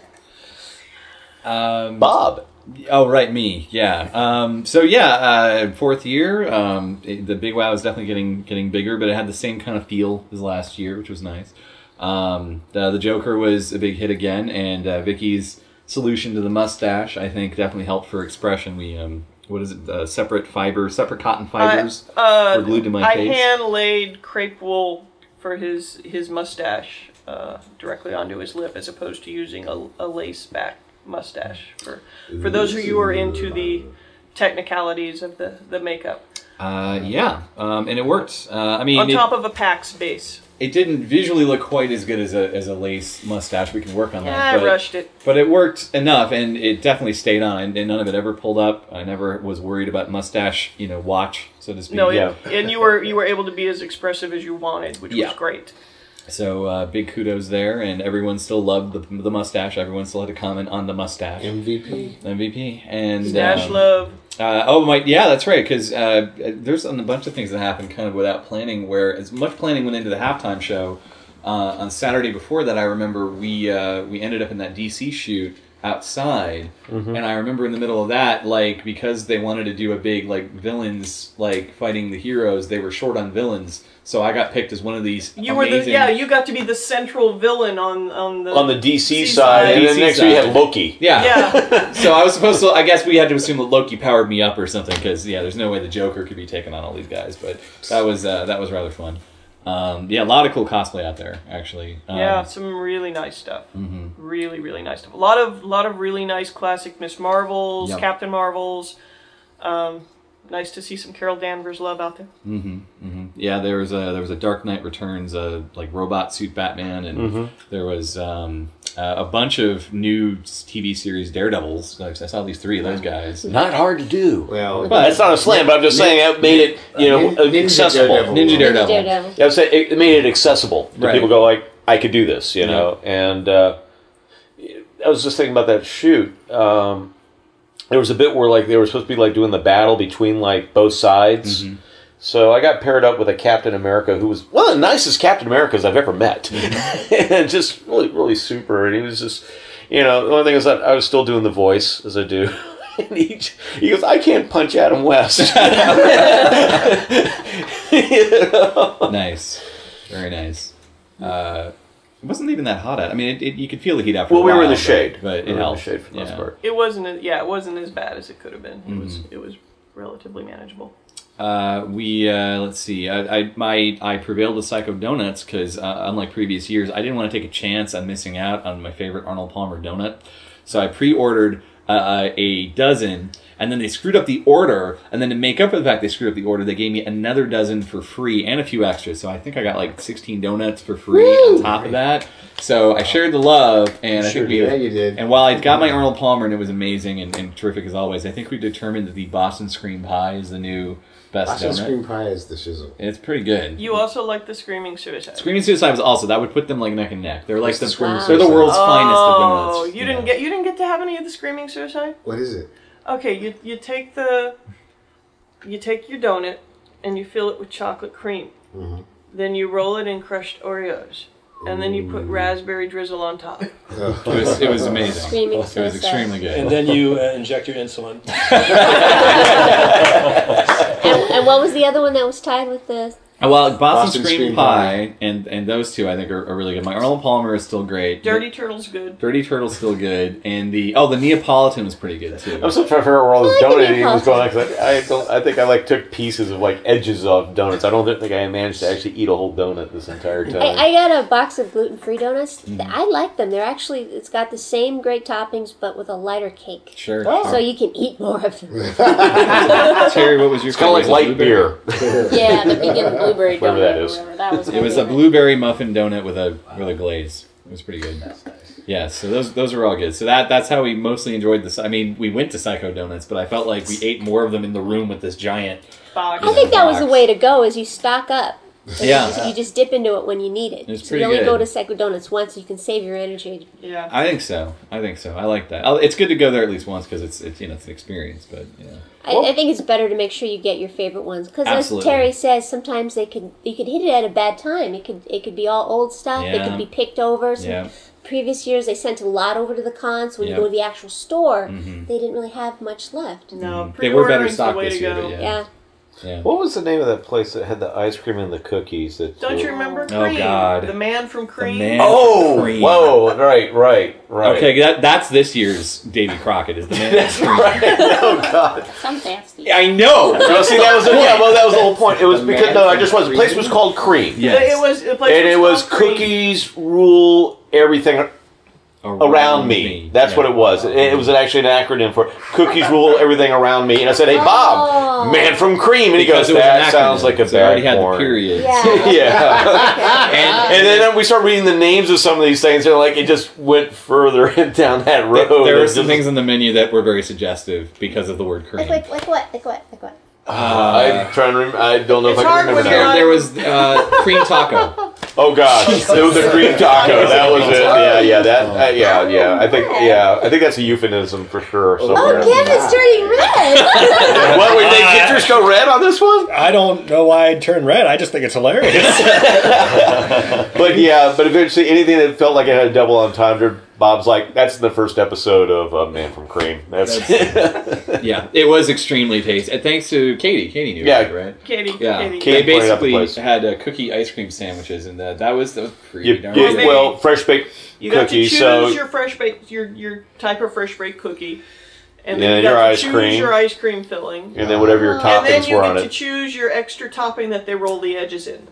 Um, Bob. Oh, right, me. Yeah. Um, so yeah, uh, fourth year. Um, it- the Big Wow is definitely getting getting bigger, but it had the same kind of feel as last year, which was nice. Um, the, the Joker was a big hit again, and uh, Vicky's solution to the mustache, I think, definitely helped for expression. We um, what is it? Uh, separate fiber, separate cotton fibers Uh, were glued to my I face. hand laid crepe wool for his his mustache uh, directly onto his lip, as opposed to using a, a lace back mustache. For for those of you who are into the technicalities of the the makeup, Uh, yeah, um, and it worked. Uh, I mean, on it- top of a Pax base. It didn't visually look quite as good as a as a lace mustache. We can work on Yeah, that. I but, rushed it. but it worked enough, and it definitely stayed on, and, and none of it ever pulled up. I never was worried about mustache, you know, watch so to speak. No, Yeah. and you were you were able to be as expressive as you wanted, which Yeah. was great. So uh, big kudos there, and everyone still loved the, the mustache. Everyone still had a comment on the mustache MVP. MVP and mustache um, love. Uh, oh my, yeah, that's right. Because uh, there's a bunch of things that happened kind of without planning. Where as much planning went into the halftime show uh, on Saturday before that, I remember we uh, we ended up in that DC shoot outside, and I remember in the middle of that, like because they wanted to do a big like villains like fighting the heroes, they were short on villains, so I got picked as one of these. You were the yeah. You got to be the central villain on on the On the DC DC side, and DC then next we side. had Loki. yeah. Yeah, [laughs] So I was supposed to. I guess we had to assume that Loki powered me up or something because yeah, there's no way the Joker could be taking on all these guys. But that was uh, that was rather fun. Um, yeah, a lot of cool cosplay out there actually. Um, yeah, some really nice stuff. mhm. Really, really nice stuff. A lot of lot of really nice classic Miss Marvels, Yep. Captain Marvels. Um, nice to see some Carol Danvers love out there. hmm hmm Yeah, there was a there was a Dark Knight Returns uh, like robot suit Batman, and Mm-hmm. there was um, uh, a bunch of new TV series Daredevils. Like, I saw at least three of those guys. Not hard to do. Well, That's not a slam, but I'm just saying it made it, you know, Ninja accessible. Daredevil. Ninja Daredevil. Daredevil. Yeah, I'm saying it it made it accessible. The Right. people go like, I could do this, you know. And uh, I was just thinking about that shoot. Um, there was a bit where like they were supposed to be like doing the battle between like both sides. Mm-hmm. So I got paired up with a Captain America who was one of the nicest Captain Americas I've ever met, Mm-hmm. [laughs] [laughs] and just really, really super. And he was just, you know, the only thing is that I was still doing the voice as I do. [laughs] And he, he goes, I can't punch Adam West. You know? Nice, very nice. Uh, it wasn't even that hot out. I mean, it, it, you could feel the heat after. Well, a we were in the shade, but, but we it were helped. shade for the most part. It wasn't as, yeah, it wasn't as bad as it could have been. It was Mm-hmm. it was relatively manageable. Uh, we uh, let's see. I, I my I prevailed with Psycho Donuts because uh, unlike previous years, I didn't want to take a chance on missing out on my favorite Arnold Palmer donut. So I pre-ordered uh, a dozen, and then they screwed up the order. And then to make up for the fact they screwed up the order, they gave me another dozen for free and a few extras. So I think I got like sixteen donuts for free on top of that. So I shared the love, and I Sure think we did. Yeah, you did. And while I got my Arnold Palmer and it was amazing and, and terrific as always, I think we determined that the Boston Scream Pie is the new best Boston donut. Scream Pie is the shizzle. It's pretty good. You also like the Screaming Suicide. Screaming Suicide was also that would put them like neck and neck. They're like What's the, the Screaming they're the Suicide? world's finest of donuts. Oh, you didn't get you didn't get to have any of the Screaming Suicide. What is it? Okay, you you take the you take your donut and you fill it with chocolate cream. Mm-hmm. Then you roll it in crushed Oreos, and then you put raspberry drizzle on top. [laughs] It was it was amazing. Screaming It was Suicide. extremely good. And then you uh, inject your insulin. [laughs] [laughs] And, and what was the other one that was tied with the Well, Boston, Boston Scream, Scream Pie, and and those two I think are, are really good. My Arnold Palmer is still great. Dirty Turtle's good. Dirty Turtle's still good, and the oh the Neapolitan was pretty good too. I'm still trying to figure out where all this I like the donut eating was going. on, Neapolitan. 'cause I, I don't. I think I like took pieces of like edges off donuts. I don't think I managed to actually eat a whole donut this entire time. I, I got a box of gluten free donuts. Mm-hmm. I like them. They're actually it's got the same great toppings but with a lighter cake. Sure. So you can eat more of them. [laughs] Terry, what was your? it's kind of like light Blueberry? beer. [laughs] Yeah, the vegan blueberry Whatever donut. that or whatever. That was my It was a favorite. blueberry muffin donut with a with a glaze. It was pretty good. Yeah, so those those were all good. So that that's how we mostly enjoyed this. I mean, we went to Psycho Donuts, but I felt like we ate more of them in the room with this giant. Box. I think that was the way to go. Is you stock up. And [laughs] Yeah. You just, you just dip into it when you need it. It's so pretty you only good. go to Psycho Donuts once. so You can save your energy. Yeah. I think so. I think so. I like that. I'll- It's good to go there at least once because it's it's you know it's an experience. But yeah, I, I think it's better to make sure you get your favorite ones because, as Terry says, sometimes they could you could hit it at a bad time. It could it could be all old stuff. It Yeah. could be picked over. Some yeah. previous years they sent a lot over to the cons. When Yeah. you go to the actual store, Mhm. they didn't really have much left. No, They were better pre-ordering's the stocked way this year, yeah. Yeah. Yeah. What was the name of that place that had the ice cream and the cookies? That Don't you remember Oh, God. The man from Cream. man- Oh, Cream. whoa! Right, right, right. Okay, that, that's this year's Davy Crockett is the man. That's right. [laughs] Oh God. Some fancy. I know. No, see, that was the, yeah. Well, that was the whole point. It was The because no, I just was. The place was called Cream, Yes. It was the place and it was Cream. cookies rule everything around me. That's Yeah. what it was. It, it was actually an acronym for cookies rule everything around me. And I said, "Hey, Bob, Oh. man from Cream," and he Because goes, it "That sounds like a so they already bad had porn." the period. Yeah. [laughs] yeah. And, [laughs] And then we start reading the names of some of these things, and like it just went further [laughs] down that road. there were some just- things in the menu that were very suggestive because of the word cream. Like, like, like what? Like what? Like what? I'm trying to. Rem- I don't know if I can remember when now. there, there was uh, cream taco. [laughs] Oh gosh, [laughs] it was a cream taco. That was it. Yeah, yeah, that. Uh, yeah, yeah. I think. Yeah, I think that's a euphemism for sure. Oh, Somewhere. Kevin's turning red. [laughs] what would they pictures go red on this one? I don't know why I'd turn red. I just think it's hilarious. But yeah, but eventually anything that felt like it had a double entendre, Bob's like, that's the first episode of uh, Man from Cream. That's, [laughs] Yeah, it was extremely tasty. And thanks to Katie. Katie knew Yeah. it, right? Katie. Yeah, Katie. Katie they pointed out the basically had uh, cookie ice cream sandwiches, and uh, that was that was pretty you, darn you- good. well, fresh baked You got to cookies. choose So your fresh baked your your type of fresh baked cookie, and Yeah, then you your to ice choose cream. your ice cream filling, and then whatever your And and then toppings you were get on to it. choose your extra topping that they roll the edges in.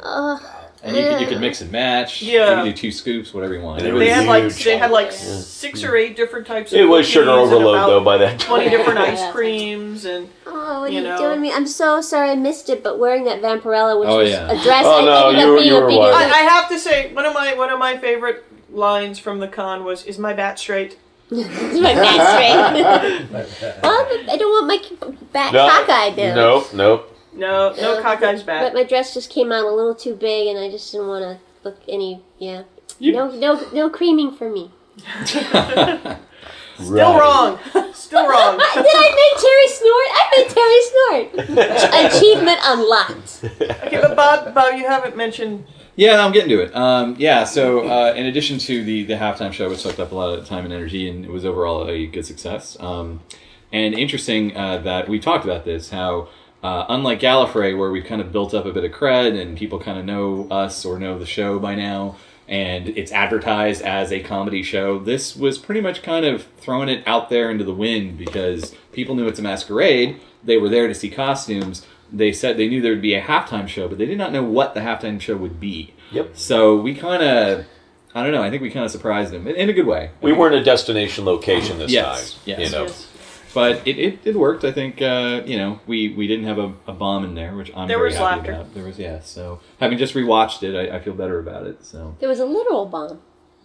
Ugh. and you could, you could mix and match. Yeah. you could do two scoops, whatever you want. And It it was, They had like huge. they had like six or eight different types of. It was cookies sugar and overload about though by that Twenty time. different [laughs] ice thanks. creams and Oh, what are You you, know. doing me? I'm so sorry I missed it, but wearing that Vampirella, which Oh, was yeah. a dress, Oh, I no, ended you up were- being you a were bigger- I, I have to say one of my one of my favorite lines from the con was "Is my bat straight?" It's [laughs] my back straight. [laughs] well, I don't want my back No, cockeyed down. Nope, nope. No, no No, cockeyes But my dress just came out a little too big, and I just didn't want to look any. Yeah. No, no, no creaming for me. [laughs] Still wrong. Still wrong. [laughs] Did I make Terry snort? I made Terry snort. [laughs] Achievement unlocked. Okay, but Bob, Bob, you haven't mentioned. Yeah, I'm getting to it. Um, yeah, so uh, in addition to the the halftime show, which sucked up a lot of time and energy, and it was overall a good success. Um, and interesting uh, that we talked about this how. Uh, unlike Gallifrey, where we've kind of built up a bit of cred and people kind of know us or know the show by now, and it's advertised as a comedy show, this was pretty much kind of throwing it out there into the wind because people knew it's a masquerade. They were there to see costumes. They said they knew there would be a halftime show, but they did not know what the halftime show would be. Yep. So we kind of, I don't know. I think we kind of surprised them in, in a good way. We weren't a destination location this Yes, time. yes. You know. Yes. But it, it, it worked. I think uh, you know we, we didn't have a, a bomb in there, which I'm There very was happy laughter. about. There was yeah. So having just rewatched it, I, I feel better about it. So There was a literal bomb.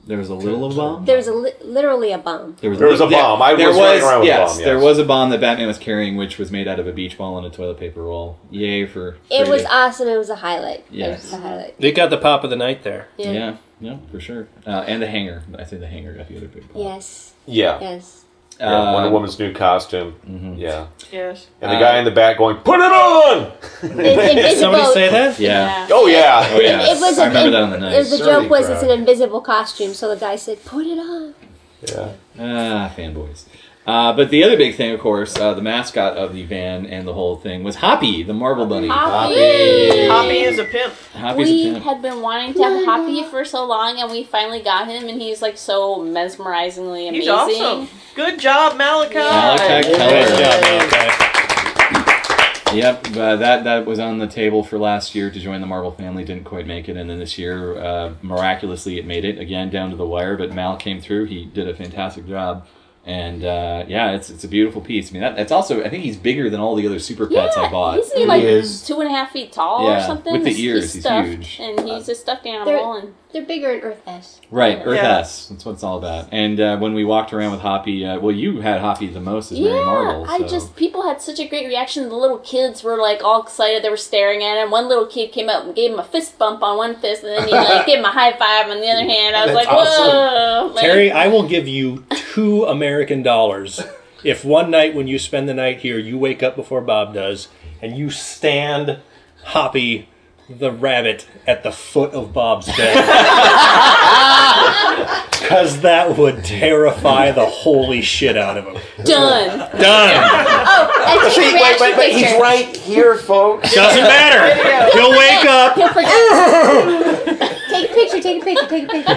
there was a little of bomb. There was a li- literally a bomb. There There was a bomb. I there was was running around with a yes, there was a bomb that Batman was carrying, which was made out of a beach ball and a toilet paper roll. Yay for! It was you. awesome. It was a highlight. It Yes. was a highlight. they got the pop of the night there. Yeah. Yeah, yeah, for sure. Uh, and the hanger. I think the hanger got the other big pop. Yes. Yeah. Yes. Yeah, Wonder Um, Woman's new costume. mhm. Yeah. Yes. And the Uh, guy in the back going, "Put it on!" In- [laughs] invisible. Somebody say that? Yeah. Oh yeah. Oh yeah. It, it was I a- remember it- that on the night. was- the joke was it's an invisible costume, so the guy said, "Put it on." yeah. Ah, fanboys. Uh, but the other big thing, of course, uh, the mascot of the van and the whole thing was Hoppy, the Marvel bunny. Hoppy. Hoppy is a pimp. Hoppy's we a pimp. had been wanting to have Hoppy for so long, and we finally got him, and he's like so mesmerizingly amazing. He's awesome. Good job, Malachi. Malachi Great Keller. job, Malachi. Yep, uh, that that was on the table for last year to join the Marvel family. Didn't quite make it, and then this year, uh, miraculously, it made it again down to the wire. But Mal came through. He did a fantastic job, and uh, yeah, it's it's a beautiful piece. I mean, that, that's also I think he's bigger than all the other super pets I bought. Isn't he like He is. two and a half feet tall Yeah, or something? with the He's- ears, he's stuffed, huge. and he's a stuffed animal. They're- And They're bigger in Earth S. Right, Earth Yeah. S. That's what it's all about. And uh, when we walked around with Hoppy, uh, well, you had Hoppy the most as Mary yeah, Marvel. I just people had such a great reaction. The little kids were like all excited. They were staring at him. One little kid came up and gave him a fist bump on one fist, and then he like gave him a high five on the other [laughs] hand. I was That's like, whoa, like, Terry, I will give you two American dollars if one night when you spend the night here, you wake up before Bob does, and you stand Hoppy the rabbit at the foot of Bob's bed. [laughs] Because that would terrify the holy shit out of him. done. Done. Oh, and See, take a wait, reaction wait, wait, he's right here, folks. Doesn't matter. He'll wake up. He'll forget. [laughs] take a picture. Take a picture. Take a picture.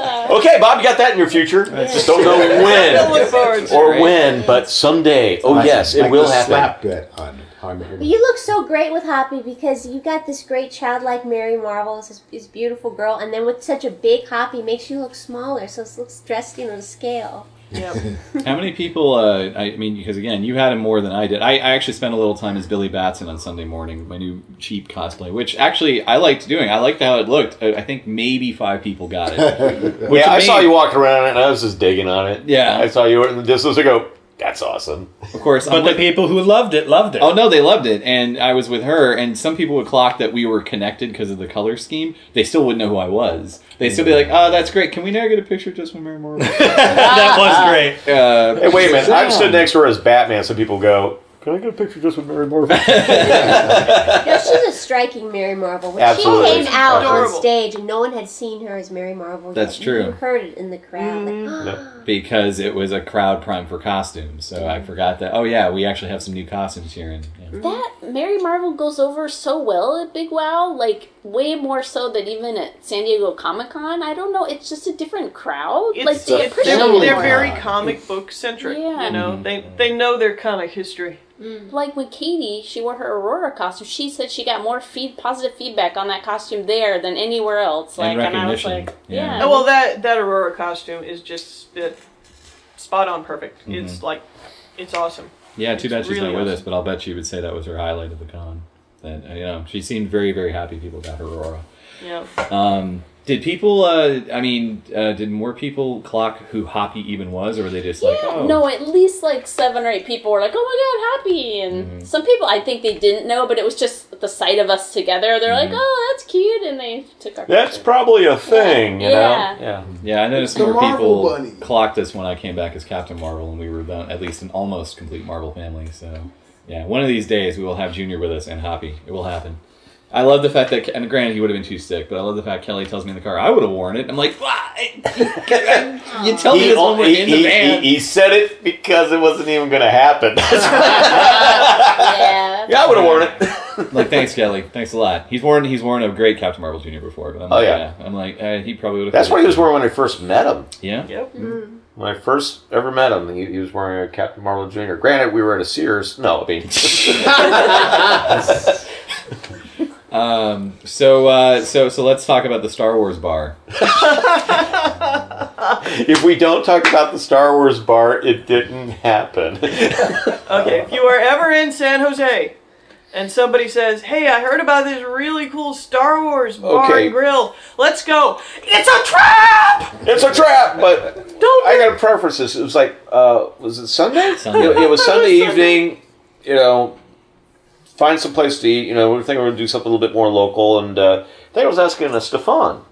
[laughs] Okay, Bob, you got that in your future. Just don't know when look forward to or Great. when, but someday. Oh yes, it will happen. Slap bet on How I Met Your But you look so great with Hoppy because you got this great childlike Mary Marvel, this, this beautiful girl, and then with such a big Hoppy, makes you look smaller, so it looks dressed, you know, to scale. Yep. [laughs] How many people? Uh, I mean, because again, you had him more than I did. I, I actually spent a little time as Billy Batson on Sunday morning, my new cheap cosplay, which actually I liked doing. I liked how it looked. I, I think maybe five people got it. [laughs] Which yeah, I made- saw you walking around and I was just digging on it. Yeah. I saw you in the distance. I go, that's awesome. Of course, But I'm the with- people who loved it loved it. Oh no, they loved it, and I was with her. And some people would clock that we were connected because of the color scheme. They still wouldn't know who I was. They'd still be like, "Oh, that's great. Can we now get a picture just with Mary Marvel?" [laughs] that was great. uh, Hey, wait a minute. I've stood next to her as Batman, so people go, can I get a picture just with Mary Marvel? [laughs] No, she's a striking Mary Marvel. When Absolutely. she came out Adorable. on stage and no one had seen her as Mary Marvel, That's yet, true. You heard it in the crowd. Like, mm-hmm. ah. because it was a crowd prime for costumes. So I mm. forgot that. Oh yeah, we actually have some new costumes here. And yeah. Mm. That Mary Marvel goes over so well at Big Wow, like way more so than even at San Diego Comic Con. I don't know, it's just a different crowd. It's, like they appreciate. They're, it. they're very comic book centric. Yeah. You know, Mhm. they mm. they know their comic history. Like when Katie, she wore her Aurora costume. She said she got more feed positive feedback on that costume there than anywhere else. Like, And I was recognition. like, Yeah. yeah. Oh, well, that that Aurora costume is just spit, spot on perfect. Mm-hmm. It's like, it's awesome. Yeah, too bad she's really not with awesome. us, but I'll bet she would say that was her highlight of the con. That uh, you know, she seemed very, very happy people got her Aurora. Yeah. Um, did people? Uh, I mean, uh, did more people clock who Hoppy even was, or were they just like, Yeah, oh, no, at least like seven or eight people were like, "Oh my god, Hoppy!" And Mm-hmm. some people, I think they didn't know, but it was just the sight of us together. They're Mm-hmm. like, "Oh, that's cute," and they took our. That's picture. probably a thing, you know? Yeah. Yeah, I noticed The more Marvel people Bunny. clocked us when I came back as Captain Marvel, and we were the, at least an almost complete Marvel family. So, yeah, one of these days we will have Junior with us and Hoppy. It will happen. I love the fact that, and granted, he would have been too sick, but I love the fact Kelly tells me in the car, I would have worn it. I'm like, "Why? [laughs] you tell me He, this when we're he, in the he- van. he- he said it because it wasn't even going to happen. [laughs] [laughs] Yeah. yeah, I would have worn it. like, thanks, Kelly. Thanks a lot. He's worn he's worn a great Captain Marvel Junior before, but I'm Oh, like, yeah. I'm like, uh, he probably would have. That's what he was wearing when I first met him. Yeah. Yep. When I first ever met him, he, he was wearing a Captain Marvel Jr. Granted, we were at a Sears. No, I mean, Um. So, uh, so, so let's talk about the Star Wars bar. if we don't talk about the Star Wars bar, it didn't happen. [laughs] Okay, if you are ever in San Jose and somebody says, "Hey, I heard about this really cool Star Wars bar Okay. and grill. Let's go." It's a trap. it's a trap, but Don't. I got to preface this. It was like, uh, was it Sunday? Sunday. It, [laughs] it was Sunday evening. You know, find some place to eat. You know, we were thinking we would do something a little bit more local, and uh, I think I was asking uh, Stefan.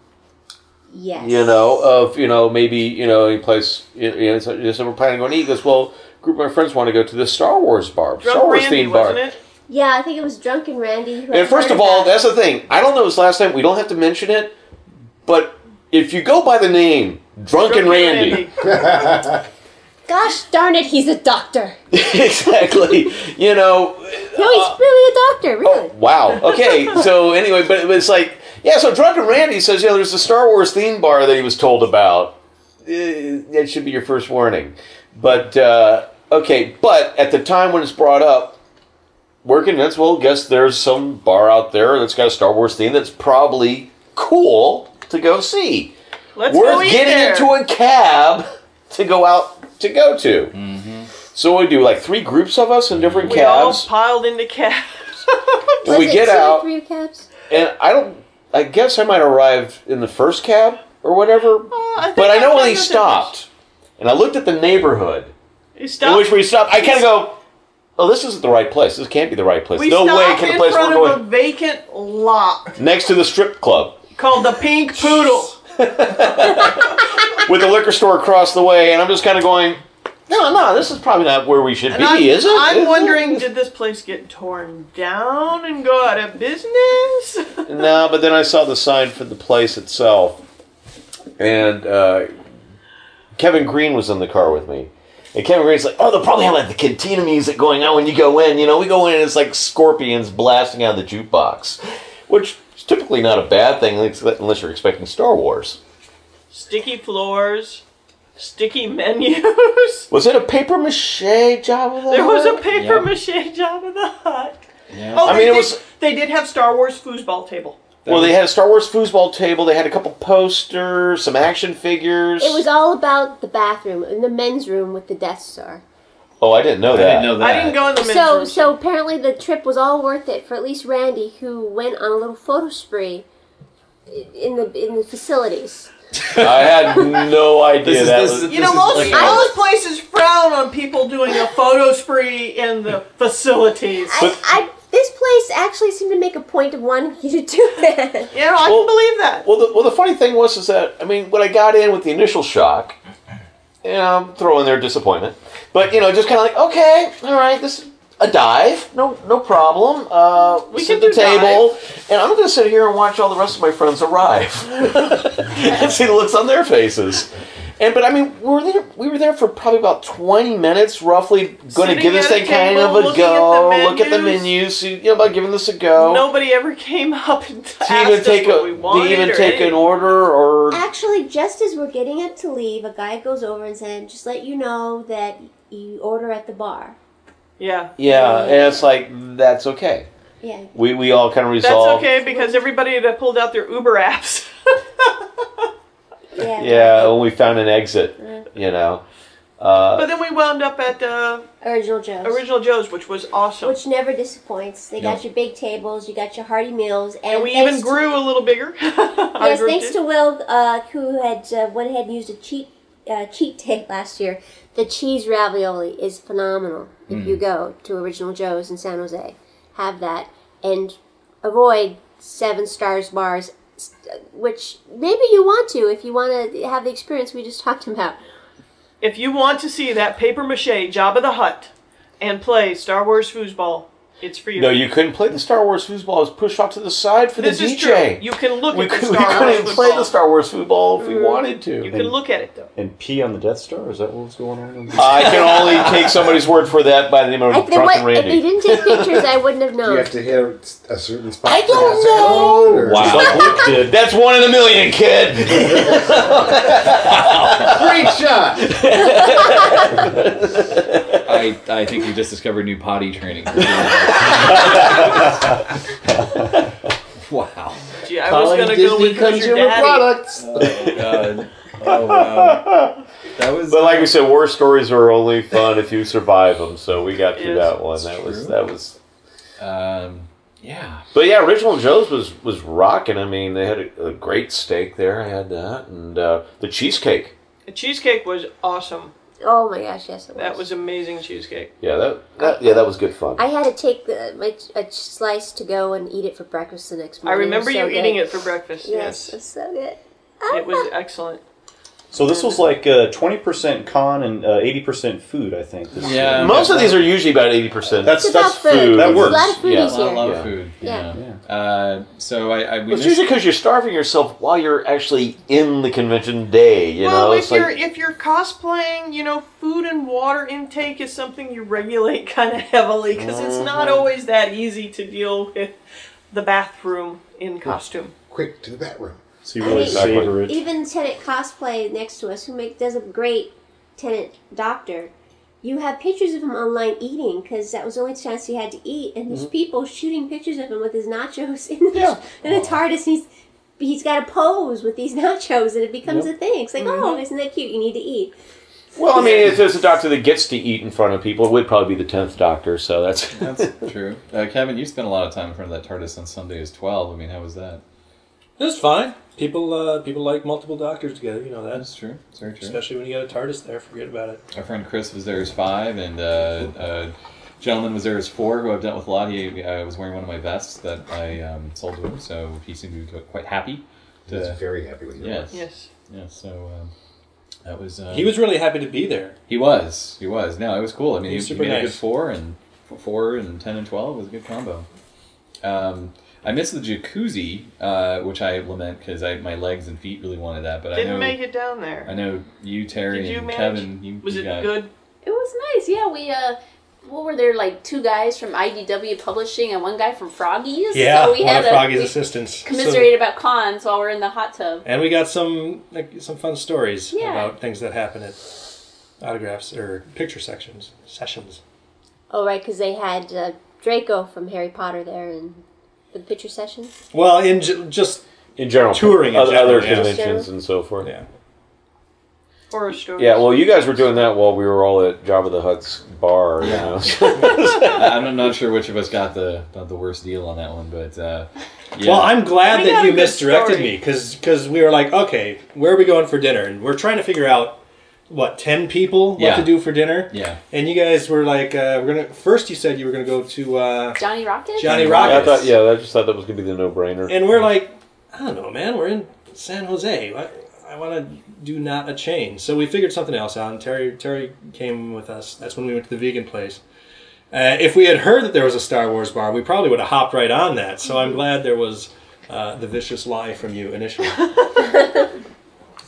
yes. You know, of you know maybe you know any place. You know, so, so we're planning on eat. He goes, well, a group of my friends want to go to this Star Wars bar, Drunk Star Wars Randy, themed bar. wasn't it? Yeah, I think it was Drunken Randy. Who And had first of all, about that's the thing. I don't know this last time. We don't have to mention it, but if you go by the name Drunken Randy. [laughs] Gosh darn it, he's a doctor. [laughs] exactly. You know, No, he's really a doctor, really. Wow. Okay. [laughs] So anyway, but it's like, yeah. So Drunken Randy says, you know, there's a Star Wars theme bar that he was told about. Eh, That should be your first warning. But uh, okay. But at the time when it's brought up, working that's well, guess there's some bar out there that's got a Star Wars theme that's probably cool to go see. Let's go Worth eat getting there. into a cab to go out to go to. Mm-hmm. So we do like three groups of us in different we all cabs. piled into cabs. [laughs] Was we it get two or out. Three cabs. And I don't. I guess I might arrive in the first cab or whatever. Uh, I but I know when he stopped, and I looked at the neighborhood You in stopped. which we stopped. I kind of go, "Oh, this isn't the right place. This can't be the right place. we no way can the in place front we're of a vacant lot next to the strip club called the Pink Poodle. [laughs] [laughs] with the liquor store across the way." And I'm just kind of going, "No, no, this is probably not where we should And be, I'm, is it?" I'm Is it?" wondering, did this place get torn down and go out of business? [laughs] No, but then I saw the sign for the place itself, and uh, Kevin Green was in the car with me. And Kevin Green's like, "Oh, they'll probably have like the cantina music going on when you go in. You know, we go in and it's like scorpions blasting out of the jukebox, which is typically not a bad thing unless you're expecting Star Wars. Sticky floors, sticky menus. [laughs] Was it a paper mache job of the There was a paper Yeah. mache job of the hut. Yeah. Oh, I they mean, it was- They did have Star Wars foosball table. Well, they had a Star Wars foosball table. They had a couple posters, some action figures. It was all about the bathroom in the men's room with the Death Star. Oh, I didn't know that. I that. didn't know that. I didn't go in the men's So, room. so apparently the trip was all worth it for at least Randy, who went on a little photo spree in the in the facilities. I had no idea This is- that this was. is- You know, is most, like most places frown on people doing a photo spree in the facilities. I, I this place actually seemed to make a point of wanting you to do that. Yeah, I Well- can believe that. Well, the, well, the funny thing was is that I mean, when I got in with the initial shock, you know, I'm throwing their disappointment, but you know, just kind of like, okay, all right, this is a dive, no, no problem. Uh, We sit can at the do table, and I'm going to sit here and watch all the rest of my friends arrive [laughs] and see the looks on their faces. And but I mean, we were there. We were there for probably about twenty minutes, roughly, going to give this thing kind of a looking at go, look at the menus. menus, see, you know, about giving this a go. Nobody ever came up and to [laughs] asked even us take what a, we to even or take an order or Actually, just as we're getting up to leave, a guy goes over and said, "Just let you know that you order at the bar." Yeah, Yeah, and it's like that's okay. Yeah. We we all kind of resolved. that's okay because everybody had pulled out their Uber apps. [laughs] Yeah. Yeah, when we found an exit, you know. Uh, but then we wound up at uh, Original Joe's. Original Joe's, which was awesome. Which never disappoints. They got No. your big tables, you got your hearty meals, and, and we thanks even to- grew a little bigger. [laughs] Yes, thanks did. to Will, uh, who had uh, went ahead and used a cheat uh, cheat [laughs] day last year. The cheese ravioli is phenomenal. If you mm. go to Original Joe's in San Jose, have that and avoid Seven Stars bars, which maybe you want to if you want to have the experience we just talked about. If you want to see that paper mache Jabba the Hutt and play Star Wars foosball, it's for you. no, you couldn't play the Star Wars foosball. It was pushed off to the side for this the is DJ. true. You can look we, at the could, we couldn't Wars play foosball. the Star Wars foosball if we mm-hmm. wanted to. You can look at it though. And pee on the Death Star? Is that what was going on? [laughs] I can only take somebody's word for that by the name of I, there Drunken wa- if they Randy. didn't take pictures, I wouldn't have known. [laughs] you have to hit a certain spot? I don't that to know. code, or- Wow. [laughs] Like Luke did. That's one in a million, kid. Great shot. I, I think we just discovered new potty training. [laughs] wow. Gee, I was gonna go with who's your consumer daddy. products. Oh god. Oh wow. That was. But like we said, war stories are only fun if you survive them. So we got through Yes, that one. That was true. that was. Um, yeah. But yeah, original Joe's was was rocking. I mean, they had a, a great steak there. I had that, and uh, the cheesecake. The cheesecake was awesome. Oh my gosh, yes, it was. That was amazing cheesecake. Yeah, that, that yeah, that was good fun. I had to take the, my a slice to go and eat it for breakfast the next morning. I remember It was you so eating it for breakfast. Yes, Yes, it's so good. it was excellent. So this was like uh, twenty percent con and uh, eighty percent food. I think. This Yeah. year. Most of these are usually about eighty percent. That's It's about that's food. food. That There's works. a lot of foodies yeah. a lot, here. a lot Yeah. of food. Yeah. Yeah. Uh, so I, I we It's usually because you're starving yourself while you're actually in the convention day. You well, know, if it's you're like if you're cosplaying, you know, food and water intake is something you regulate [laughs] kind of heavily because it's not always that easy to deal with the bathroom in costume. Quick to the bathroom. So you really Exactly. savor it. Even Tennant Cosplay next to us, who make does a great Tennant Doctor, you have pictures of him online eating because that was the only chance he had to eat, and there's people shooting pictures of him with his nachos in the, [laughs] in the TARDIS. He's he's got to pose with these [laughs] nachos, and it becomes a thing. It's like, oh, isn't that cute? You need to eat. well, I mean, if there's a doctor that gets to eat in front of people, it would probably be the tenth doctor. So that's That's [laughs] true. Uh, Kevin, you spent a lot of time in front of that TARDIS on Sunday as 12. I mean, how was that? It was fine. People uh, people like multiple doctors together. You know that. That's true. It's very true. Especially when you got a TARDIS there, forget about it. Our friend Chris was there as five, and uh, a gentleman was there as four, who I've dealt with a lot. He uh, was wearing one of my vests that I um, sold to him, so he seemed to be quite happy. I was To, very happy with you. yes. Yes. Yeah. So um, that was. Uh, He was really happy to be there. He was. He was. No, it was cool. I mean, He he, was he super made a good four, and four and ten and twelve was a good combo. Um, I missed the jacuzzi, uh, which I lament because I my legs and feet really wanted that. But I Didn't know make it down there. I know you, Terry, Did you and manage? Kevin. You, Was you it got, good? It was nice. Yeah, we uh, what were there like two guys from IDW Publishing and one guy from Froggies. Yeah, so we one had of a, Froggy's we assistants. commiserated about cons while we're in the hot tub. And we got some like, some fun stories Yeah. about things that happen at autographs or picture sections sessions. Oh, right, because they had uh, Draco from Harry Potter there and for the picture sessions. Well, in ju- just in general Touring in other, general, other yeah. conventions and so forth. yeah. Horror stories. Yeah, well, you guys were doing that while we were all at Jabba the Hutt's bar. You know? I- [laughs] I'm not sure which of us got the got the worst deal on that one, but uh, yeah. Well, I'm glad We that you misdirected story. me because we were like, okay, where are we going for dinner? And we're trying to figure out what ten people what Yeah. to do for dinner. yeah. And you guys were like, uh, we're gonna. First, you said you were gonna go to uh, Johnny Rockets. Johnny yeah, I Rockets. thought. Yeah, I just thought that was gonna be the no-brainer. And we're like, I don't know, man. We're in San Jose. I, I want to do not a chain. So we figured something else out. And Terry Terry came with us. That's when we went to the vegan place. Uh, if we had heard that there was a Star Wars bar, we probably would have hopped right on that. So I'm glad there was uh, the vicious lie from you initially. [laughs]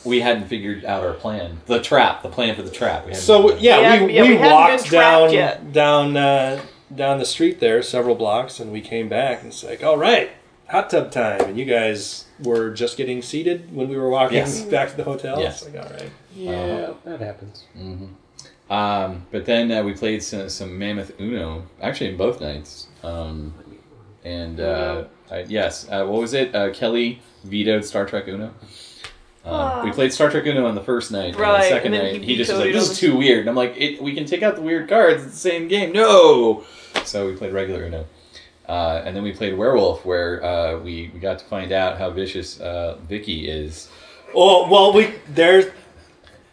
We hadn't figured out our plan, the trap, the plan for the trap. We So yeah, Yeah, we, yeah, we, we walked down yet. down uh, down the street there several blocks, and we came back and it's like, all right, hot tub time, and you guys were just getting seated when we were walking Yes. [laughs] back to the hotel. Yes. It's like, all right. yeah, that happens. Um, but then uh, we played some, some Mammoth Uno, actually in both nights. Um, and uh, I, yes, uh, what was it? Uh, Kelly vetoed Star Trek Uno. Um, we played Star Trek Uno on the first night. and on Right, the second and then night, he he, just was like, "This is too weird." And I'm like, it, "We can take out the weird cards. It's the same game." No. So we played regular Uno. Uh, and then we played Werewolf, where uh, we, we got to find out how vicious uh, Vicky is. Well, well, we there's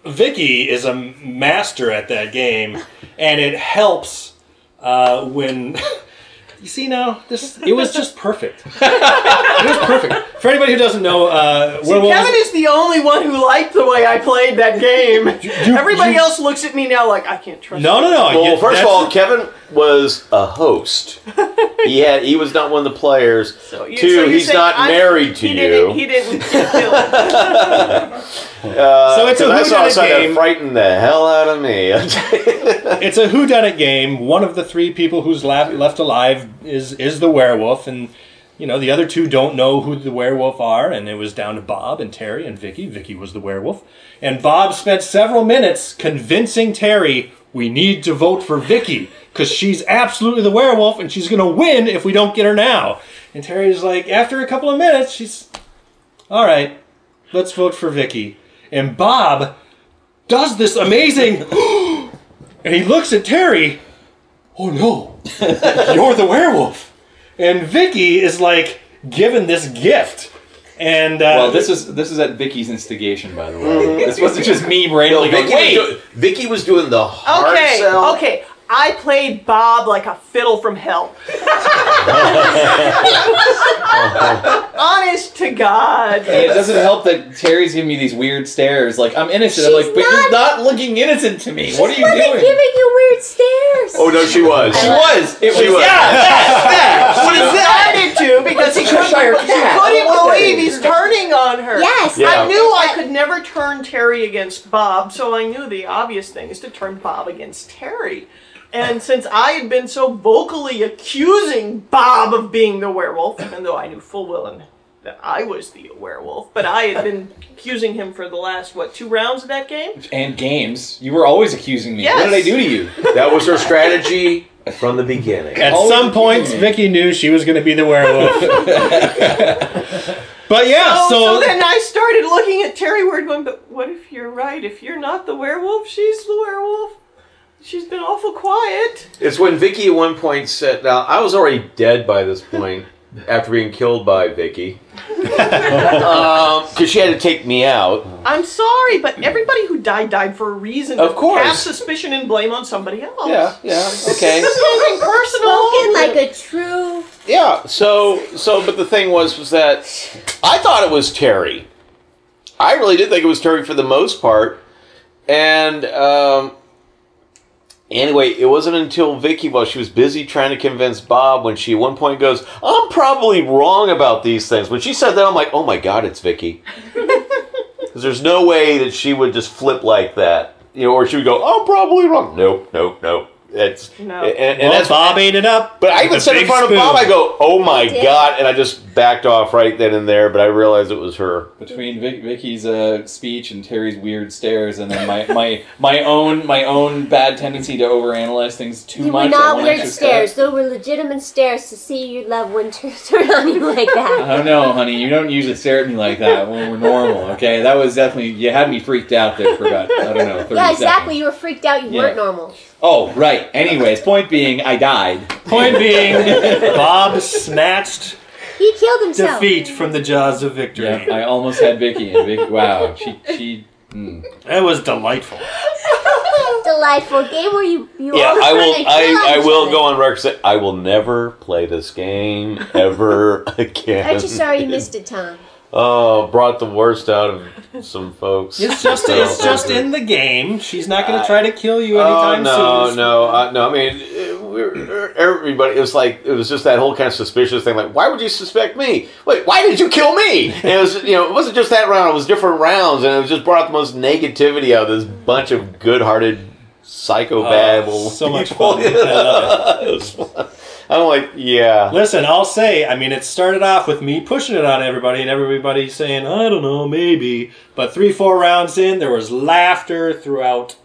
Vicky is a master at that game, and it helps uh, when [laughs] you see now this. [laughs] It was just perfect. [laughs] it was perfect. For anybody who doesn't know, uh, See, Werewolves- Kevin is the only one who liked the way I played that [laughs] game. Everybody else looks at me now like I can't trust. no, no, no. Well, you- first of all, Kevin was a host. he had he was not one of the players. So you- Two, so he's not I- married to he you. Didn't, he didn't. Uh, So it's a 'cause I saw whodunit something game. that frightened the hell out of me. it's a whodunit game. One of the three people who's left, left alive is is the werewolf, and you know the other two don't know who the werewolf are. And it was down to Bob and Terry and Vicky. Vicky was the werewolf, and Bob spent several minutes convincing Terry we need to vote for Vicky because she's absolutely the werewolf, and she's gonna win if we don't get her now. And Terry's like, after a couple of minutes, she's all right. Let's vote for Vicky. And Bob does this amazing [gasps] and he looks at Terry. Oh no, you're the werewolf. And Vicky is like given this gift. And uh, Well, this is this is at Vicky's instigation, by the way. This wasn't just me randomly Vicky, going, "Wait, was doing, Vicky was doing the hard okay, sell. okay. I played Bob like a fiddle from hell. [laughs] Honest to God. And it doesn't help that Terry's giving me these weird stares. Like I'm innocent. I'm She's like, but you're not- not looking innocent to me. What are you Wasn't doing? giving you weird stares. Oh no, she was. She was. It. She was. Yeah. That. That. What is that? Decided to because he couldn't, Cheshire he cat. I couldn't believe he's turning on her. Yes. Yeah. I knew I could never turn Terry against Bob, so I knew the obvious thing is to turn Bob against Terry. And since I had been so vocally accusing Bob of being the werewolf, even though I knew full well and that I was the werewolf, but I had been accusing him for the last what two rounds of that game. And games. You were always accusing me. What did I do to you? [laughs] That was her strategy from the beginning. At Always some points, accusing. Vicky knew she was going to be the werewolf. [laughs] but yeah, Oh, so, so then I started looking at Terry Ward going, but what if you're right? If you're not the werewolf, she's the werewolf. She's been awful quiet. It's when Vicky at one point said, "Now I was already dead by this point after being killed by Vicky, because she had to take me out." I'm sorry, but everybody who died died for a reason. Of course. Cast suspicion and blame on somebody else. Yeah, yeah, okay, Nothing personal. Spoken like a true. yeah. So, so, but the thing was, was that I thought it was Terry. I really did think it was Terry for the most part, and um, anyway, it wasn't until Vicky, while she was busy trying to convince Bob, when she at one point goes, "I'm probably wrong about these things." When she said that, I'm like, "Oh my god, it's Vicky," [laughs] because there's no way that she would just flip like that, you know, or she would go, "I'm probably wrong." Nope, nope, nope. It's No. and, and well, that's Bob ate it up. but I even a said in big front of. Bob, I go, "Oh my god!" and I just backed off right then and there. But I realized it was her. Between Vic- Vicky's uh, speech and Terry's weird stares, and then my, my my own my own bad tendency to overanalyze things too You much. were at not one weird stares. Those were legitimate stares to see your loved one [laughs] turn turn on you like that. I don't know, honey. You don't usually stare at me like that when we're normal. Okay, that was definitely you had me freaked out there for about I don't know. 30 Yeah, exactly. Seconds. You were freaked out. You Yeah. weren't normal. Oh, right. Anyways, point being, I died. Point being, [laughs] Bob snatched He killed himself. defeat from the jaws of victory. Yeah, I almost had Vicky, and Vicky, wow, she she. Mm. That was delightful. [laughs] Delightful game where you you Yeah, all I trying will. to kill I, I each will other. go on record. Say I will never play this game ever [laughs] again. Aren't you sorry you missed it, Tom? Oh, brought the worst out of some folks. It's just it's just in the game. She's not going to try to kill you Oh anytime no, soon. no, uh, no! I mean, uh, we're, everybody. It was like it was just that whole kind of suspicious thing. Like, why would you suspect me? Wait, why did you kill me? And it was, you know, it wasn't just that round. It was different rounds, and it was just brought the most negativity out of this bunch of good-hearted psychopath. Oh, so much fun. [laughs] I love It was fun. I'm like, yeah. Listen, I'll say, I mean, it started off with me pushing it on everybody and everybody saying, I don't know, maybe. But three, four rounds in, there was laughter throughout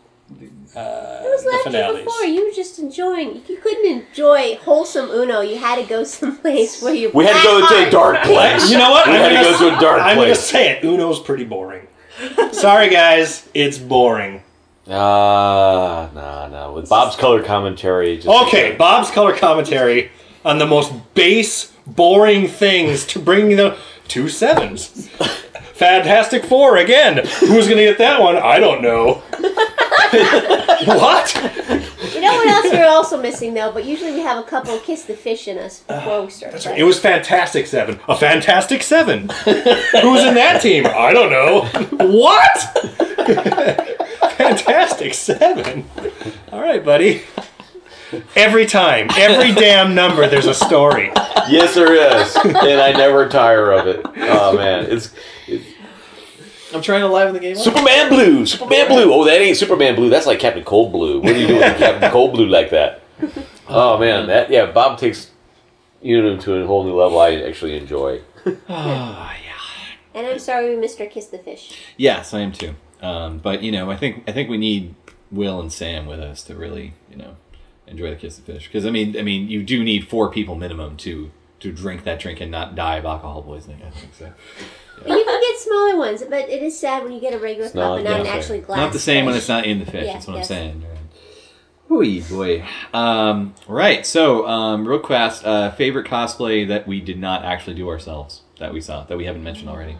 uh, It was the last year finales. before. You were just enjoying. You couldn't enjoy wholesome Uno. You had to go [laughs] someplace where you. We had to go to a dark [laughs] place. You know what? We I'm had to gonna- go to a dark place. I'm going to say it. Uno's pretty boring. Sorry, guys. It's boring. Ah, no, no. With Bob's color commentary, just Okay, Bob's color commentary on the most base, boring things to bring the two sevens. [laughs] Fantastic Four again. Who's going to get that one? I don't know. [laughs] what? You know what else we're also missing though? But usually we have a couple kiss the fish in us before we start. That's right. It was Fantastic Seven. A Fantastic Seven. [laughs] Who's in that team? I don't know. What? Fantastic Seven. All right, buddy. Every time, every damn number, there's a story. Yes, there is, and I never tire of it. Oh man, it's I'm trying to liven the game up. Superman Blue, Superman Blue. Oh, that ain't Superman Blue. That's like Captain Cold Blue. What are you doing with Captain Cold Blue like that? Oh man, that yeah. Bob takes you know to a whole new level. I actually enjoy. Ah, and I'm sorry we missed our kiss the fish. Yes, I am too. Um, but you know, I think I think we need Will and Sam with us to really, you know, enjoy the kiss of fish. Because I mean, I mean, you do need four people minimum to to drink that drink and not die of alcohol poisoning. I think so. But [laughs] you can get smaller ones, but it is sad when you get a regular It's cup not- and not an yeah, actually glass. Not the same when it's not in the fish. Yeah, that's what yes. I'm saying. Ooh, boy. Um, right. So, um, real fast, uh, favorite cosplay that we did not actually do ourselves that we saw that we haven't mentioned already.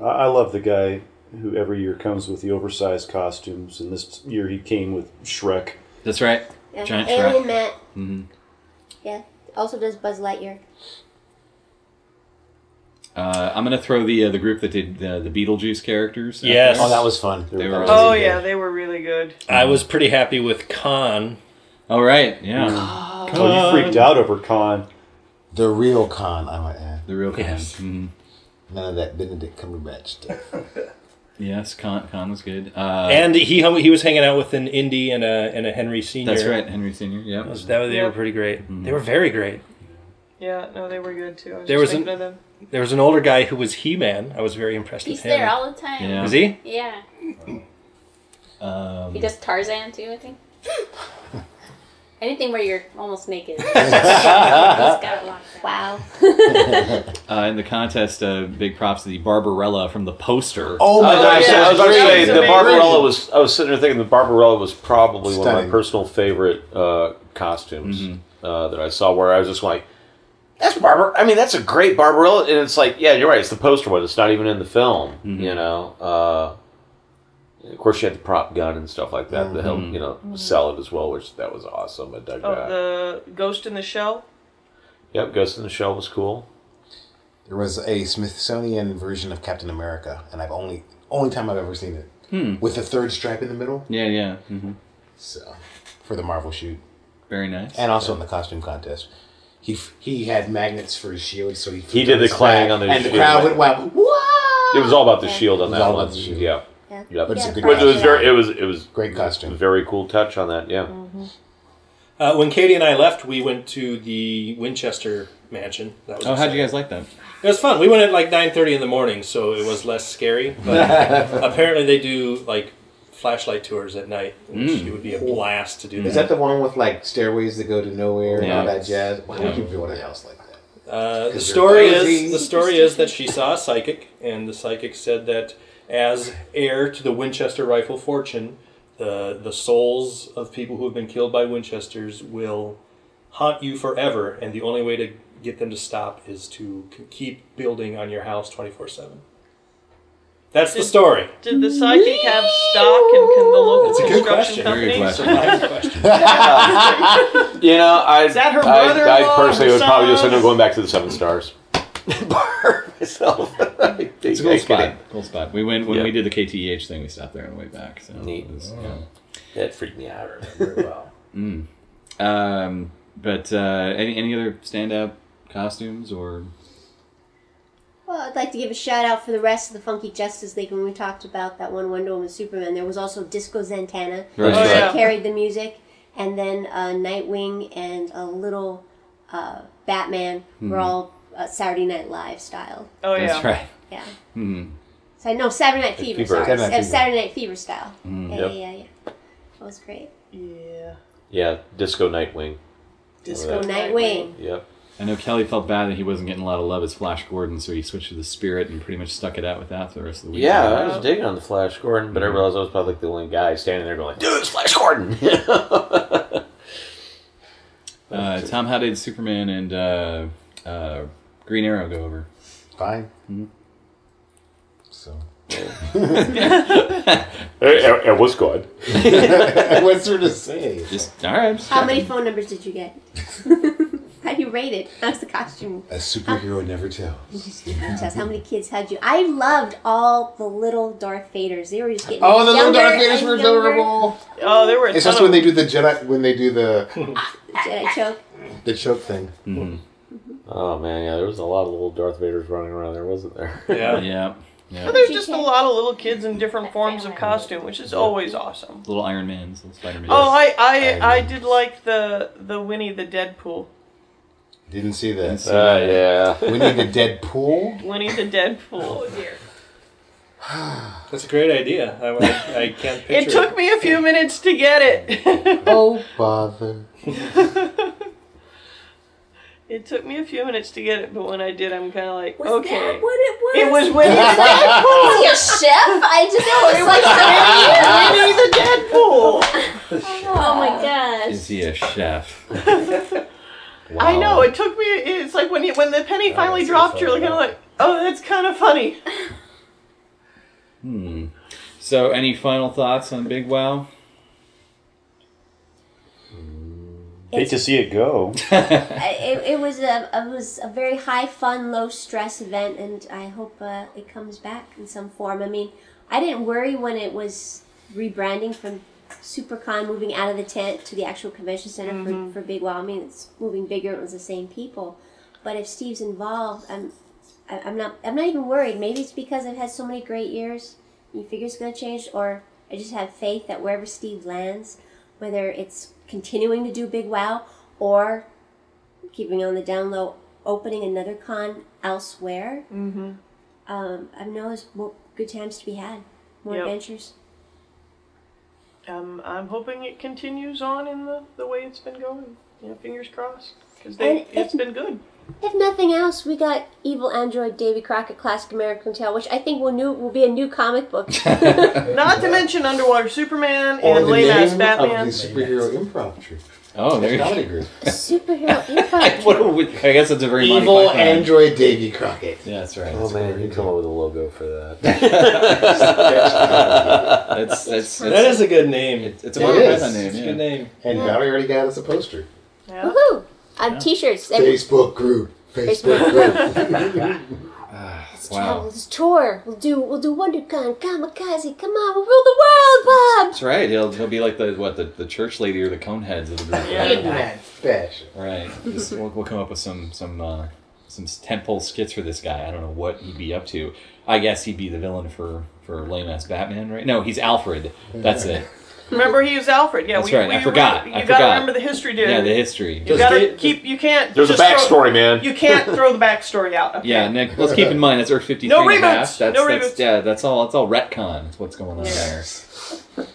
I, I love the guy who every year comes with the oversized costumes, and this year he came with Shrek. That's right. Yeah. Giant Alien Shrek. Matt. hmm Yeah. Also does Buzz Lightyear. Uh, I'm gonna throw the uh, the group that did the, the Beetlejuice characters. out Yes. there. Oh, that was fun. They were- That was Oh really yeah, good. they were really good. I was pretty happy with Khan. All right, right, yeah. Oh, you freaked out over Khan. the real Khan. I might add. The real Khan. Yes. Mhm. None of that Benedict Cumberbatch stuff. [laughs] Yes, Khan, Khan was good. Uh, and he hung, he was hanging out with an Indy and a and a Henry Senior. that's right, Henry Senior. Yeah. That, was- that- they Yeah. were pretty great. They were very great. Yeah, no, they were good too. I was There just was thinking an- of them. There was an older guy who was He Man. I was very impressed He's with him. He's there all the time. Yeah. Is he? Yeah. Um, He does Tarzan too, I think. [laughs] Anything where you're almost naked. [laughs] He's got it locked down. Wow. [laughs] uh, in the contest, uh, big props to the Barbarella from the poster. Oh my I, gosh, yeah. I was about to say the. Barbarella was. I was sitting there thinking the Barbarella was probably one of Stunning. my personal favorite uh, costumes uh, that I saw. Where I was just like, "That's Barbar." I mean, that's a great Barbarella, and it's like, yeah, you're right. It's the poster one. It's not even in the film. You know. Uh, of course, you had the prop gun and stuff like that to help you know sell it as well, which that was awesome. I dug Oh, that. the Ghost in the Shell. Yep, Ghost in the Shell was cool. There was a Smithsonian version of Captain America, and I've only only time I've ever seen it Hmm. with the third stripe in the middle. Yeah, yeah. hmm So for the Marvel shoot, Very nice. and also in the costume contest, he he had magnets for his shield, so he He did the clang on the and the crowd went wild. What? It was all about the shield on It was that all one. about the shield. Yeah, Yeah. yeah. But it's a good But it was Yeah. very. It was. It was Great a costume. very cool touch on that. Yeah. Uh, when Katie and I left, we went to the Winchester mansion. That was Oh, how'd you guys like that? It was fun. We went at like nine thirty in the morning, so it was less scary. But [laughs] apparently, they do like flashlight tours at night, which Mm. it would be a blast to do that. Is that the one with like stairways that go to nowhere and all Yeah. that jazz? Why would you build a house like that? Uh, the 'Cause story they're crazy. is the story is that she saw a psychic, and the psychic said that as heir to the Winchester rifle fortune, the the souls of people who have been killed by Winchesters will haunt you forever, and the only way to get them to stop is to keep building on your house twenty four seven. That's the story. Did the psychic have stock, and can the local That's a good construction question. Very good company? question. [laughs] Surprise question. [laughs] You know, I Is that her I, I personally would probably just end up going back to the Seven Stars. [laughs] Bar myself. It's a cool spot. Cool spot. We went when Yeah. we did the KTEH thing. We stopped there on the way back. So Neat. It was, yeah. That freaked me out. I remember very well. [laughs] Mm. Um, but uh, any any other standout costumes or Well, I'd like to give a shout out for the rest of the Funky Justice League when we talked about that one Wonder Woman Superman. There was also Disco Zatanna, Right. Oh, who yeah. carried the music, and then uh, Nightwing and a little uh, Batman were all uh, Saturday Night Live style. Oh yeah. that's right. Yeah. Mm. So no Saturday Night Fever. Fever. Sorry, Saturday Night Fever. Saturday Night Fever style. Mm. Yeah, Yep. yeah, yeah, yeah. That was great. Yeah. Yeah, Disco Nightwing. Disco Nightwing. Yep. I know Kelly felt bad that he wasn't getting a lot of love as Flash Gordon, so he switched to the Spirit and pretty much stuck it out with that for the rest of the week. Yeah, I was digging on the Flash Gordon, but I realized I was probably like the only guy standing there going, "Dude, it's Flash Gordon." [laughs] Uh, Tom, how did Superman and uh, uh, Green Arrow go over? Fine. Mhm. So [laughs] it, it, it was good. [laughs] what's there to say? Just all right. How checking. many phone numbers did you get? [laughs] How do you rate it? How's the costume? A superhero never tells. Just How many kids had you? I loved all the little Darth Vaders. They were just getting Oh, the little Darth Vaders were younger. adorable. Oh, there were. A It's just of when they do the Jedi, when they do the Jedi choke. the choke thing. Mhm. Oh man, yeah, there was a lot of little Darth Vaders running around there, wasn't there? Yeah. Yeah. Yeah. But there's just a lot of little kids in different forms of costume, which is always awesome. Little Iron Mans, little Spider Man. Oh, I I, I did like the the Winnie the Deadpool. Didn't see that. Uh, yeah. We need a Deadpool. Winnie the Deadpool. Oh dear. [sighs] That's a great idea. I, I, I can't picture It took me a few minutes to get it. Oh bother! [laughs] it took me a few minutes to get it, but when I did, I'm kind of like, Was okay. that what [laughs] it was? It was Winnie the Is Deadpool. he a chef? I just it was like Winnie the Deadpool. Oh my gosh. Is he a chef? wow. [laughs] I know. It took me. It's like when you, when the penny finally that's so dropped, you're kind of like, oh, that's kind of funny. Hmm. So, any final thoughts on Big Wow? Hate to see it go. [laughs] It, it was a it was a very high fun, low stress event, and I hope uh, it comes back in some form. I mean, I didn't worry when it was rebranding from SuperCon, moving out of the tent to the actual convention center for, for Big Wow. I mean, it's moving bigger. It was the same people, but if Steve's involved, I'm I, I'm not I'm not even worried. Maybe it's because I've had so many great years. You figure it's going to change, or I just have faith that wherever Steve lands, whether it's continuing to do Big Wow or keeping on the down low, opening another con elsewhere. Mm-hmm. Um, I know there's more good times to be had, more Yep. adventures. Um, I'm hoping it continues on in the, the way it's been going. You know, fingers crossed. Because it, has been good. If nothing else, we got Evil Android Davy Crockett Classic American Tale, which I think will new will be a new comic book. [laughs] Not to mention Underwater Superman Or and the Lame Ass name of Batman. the superhero improv troupe. Oh, there you go. Comedy group. [laughs] Superhero [laughs] improv. What we- I guess it's a very Evil android Davy Crockett. Yeah, that's right. Oh man, you come up with a logo for that. That's, that's, That that's- a good name. it's a It Monty. Python name. It's a good name. And Valerie already got us a poster. Yeah. Woohoo! Um, t-shirts. Every, Facebook group. Facebook Facebook group. [laughs] [laughs] Let's Wow. travel this tour. We'll do we'll do WonderCon, Comikaze. Come on, we'll rule the world, Bob. That's right. He'll, he'll be like the what the, the church lady or the cone heads of the group. Yeah. Right. Fashion. Right. Just, we'll, we'll come up with some some uh, some tentpole skits for this guy. I don't know what he'd be up to. I guess he'd be the villain for for lame ass Batman, right? No, he's Alfred. That's it. Remember, he was Alfred. Yeah, That's we, right, we, I forgot, You I gotta forgot. remember the history, dude. Yeah, the history. you Just gotta get- keep. You can't. There's a just throw- backstory, man. You can't throw the [laughs] backstory out. Okay? Yeah, Nick. Let's keep in mind that's Earth fifty three No and a reboots! half. That's, No that's reboots. yeah. That's all. That's all retcon. That's what's going on Yeah. there.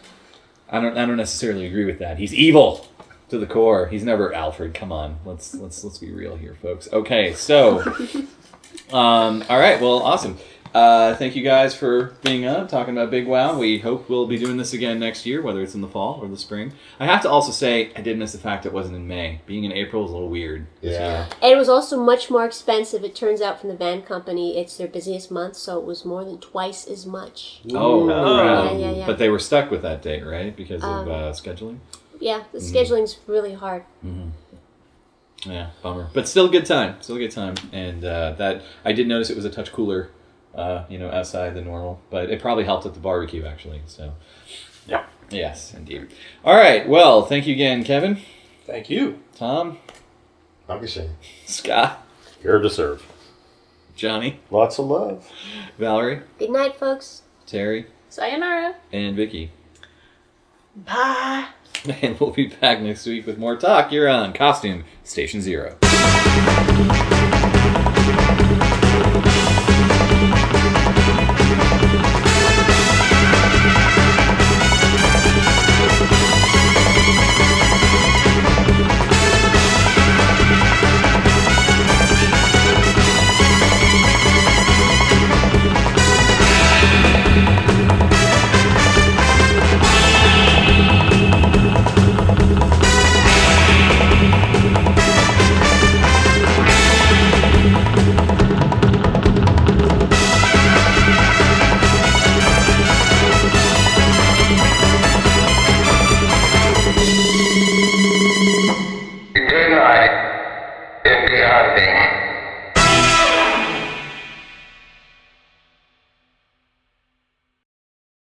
I don't. I don't necessarily agree with that. He's evil to the core. He's never Alfred. Come on. Let's let's let's be real here, folks. Okay, so. [laughs] Um, all right. Well, awesome. Uh, thank you guys for being up, talking about Big Wow. We hope we'll be doing this again next year, whether it's in the fall or the spring. I have to also say, I did miss the fact it wasn't in May. Being in April is a little weird. Yeah. And it was also much more expensive. It turns out from the van company, it's their busiest month, so it was more than twice as much. Oh, Oh. wow. Yeah, yeah, yeah. But they were stuck with that date, right? Because of Um, uh, scheduling? Yeah, the scheduling's really hard. Yeah, bummer. But still a good time. Still a good time. And uh, that I did notice it was a touch cooler, uh, you know, outside the normal. But it probably helped at the barbecue actually. So Yeah. yes, indeed. All right. Well, thank you again, Kevin, Thank you. Tom, I'll be ashamed. Scott, Here to serve. Johnny, Lots of love. Valerie, Good night, folks. Terry, Sayonara. and Vicky. Bye. [laughs] And we'll be back next week with more talk. You're on Costume Station Zero.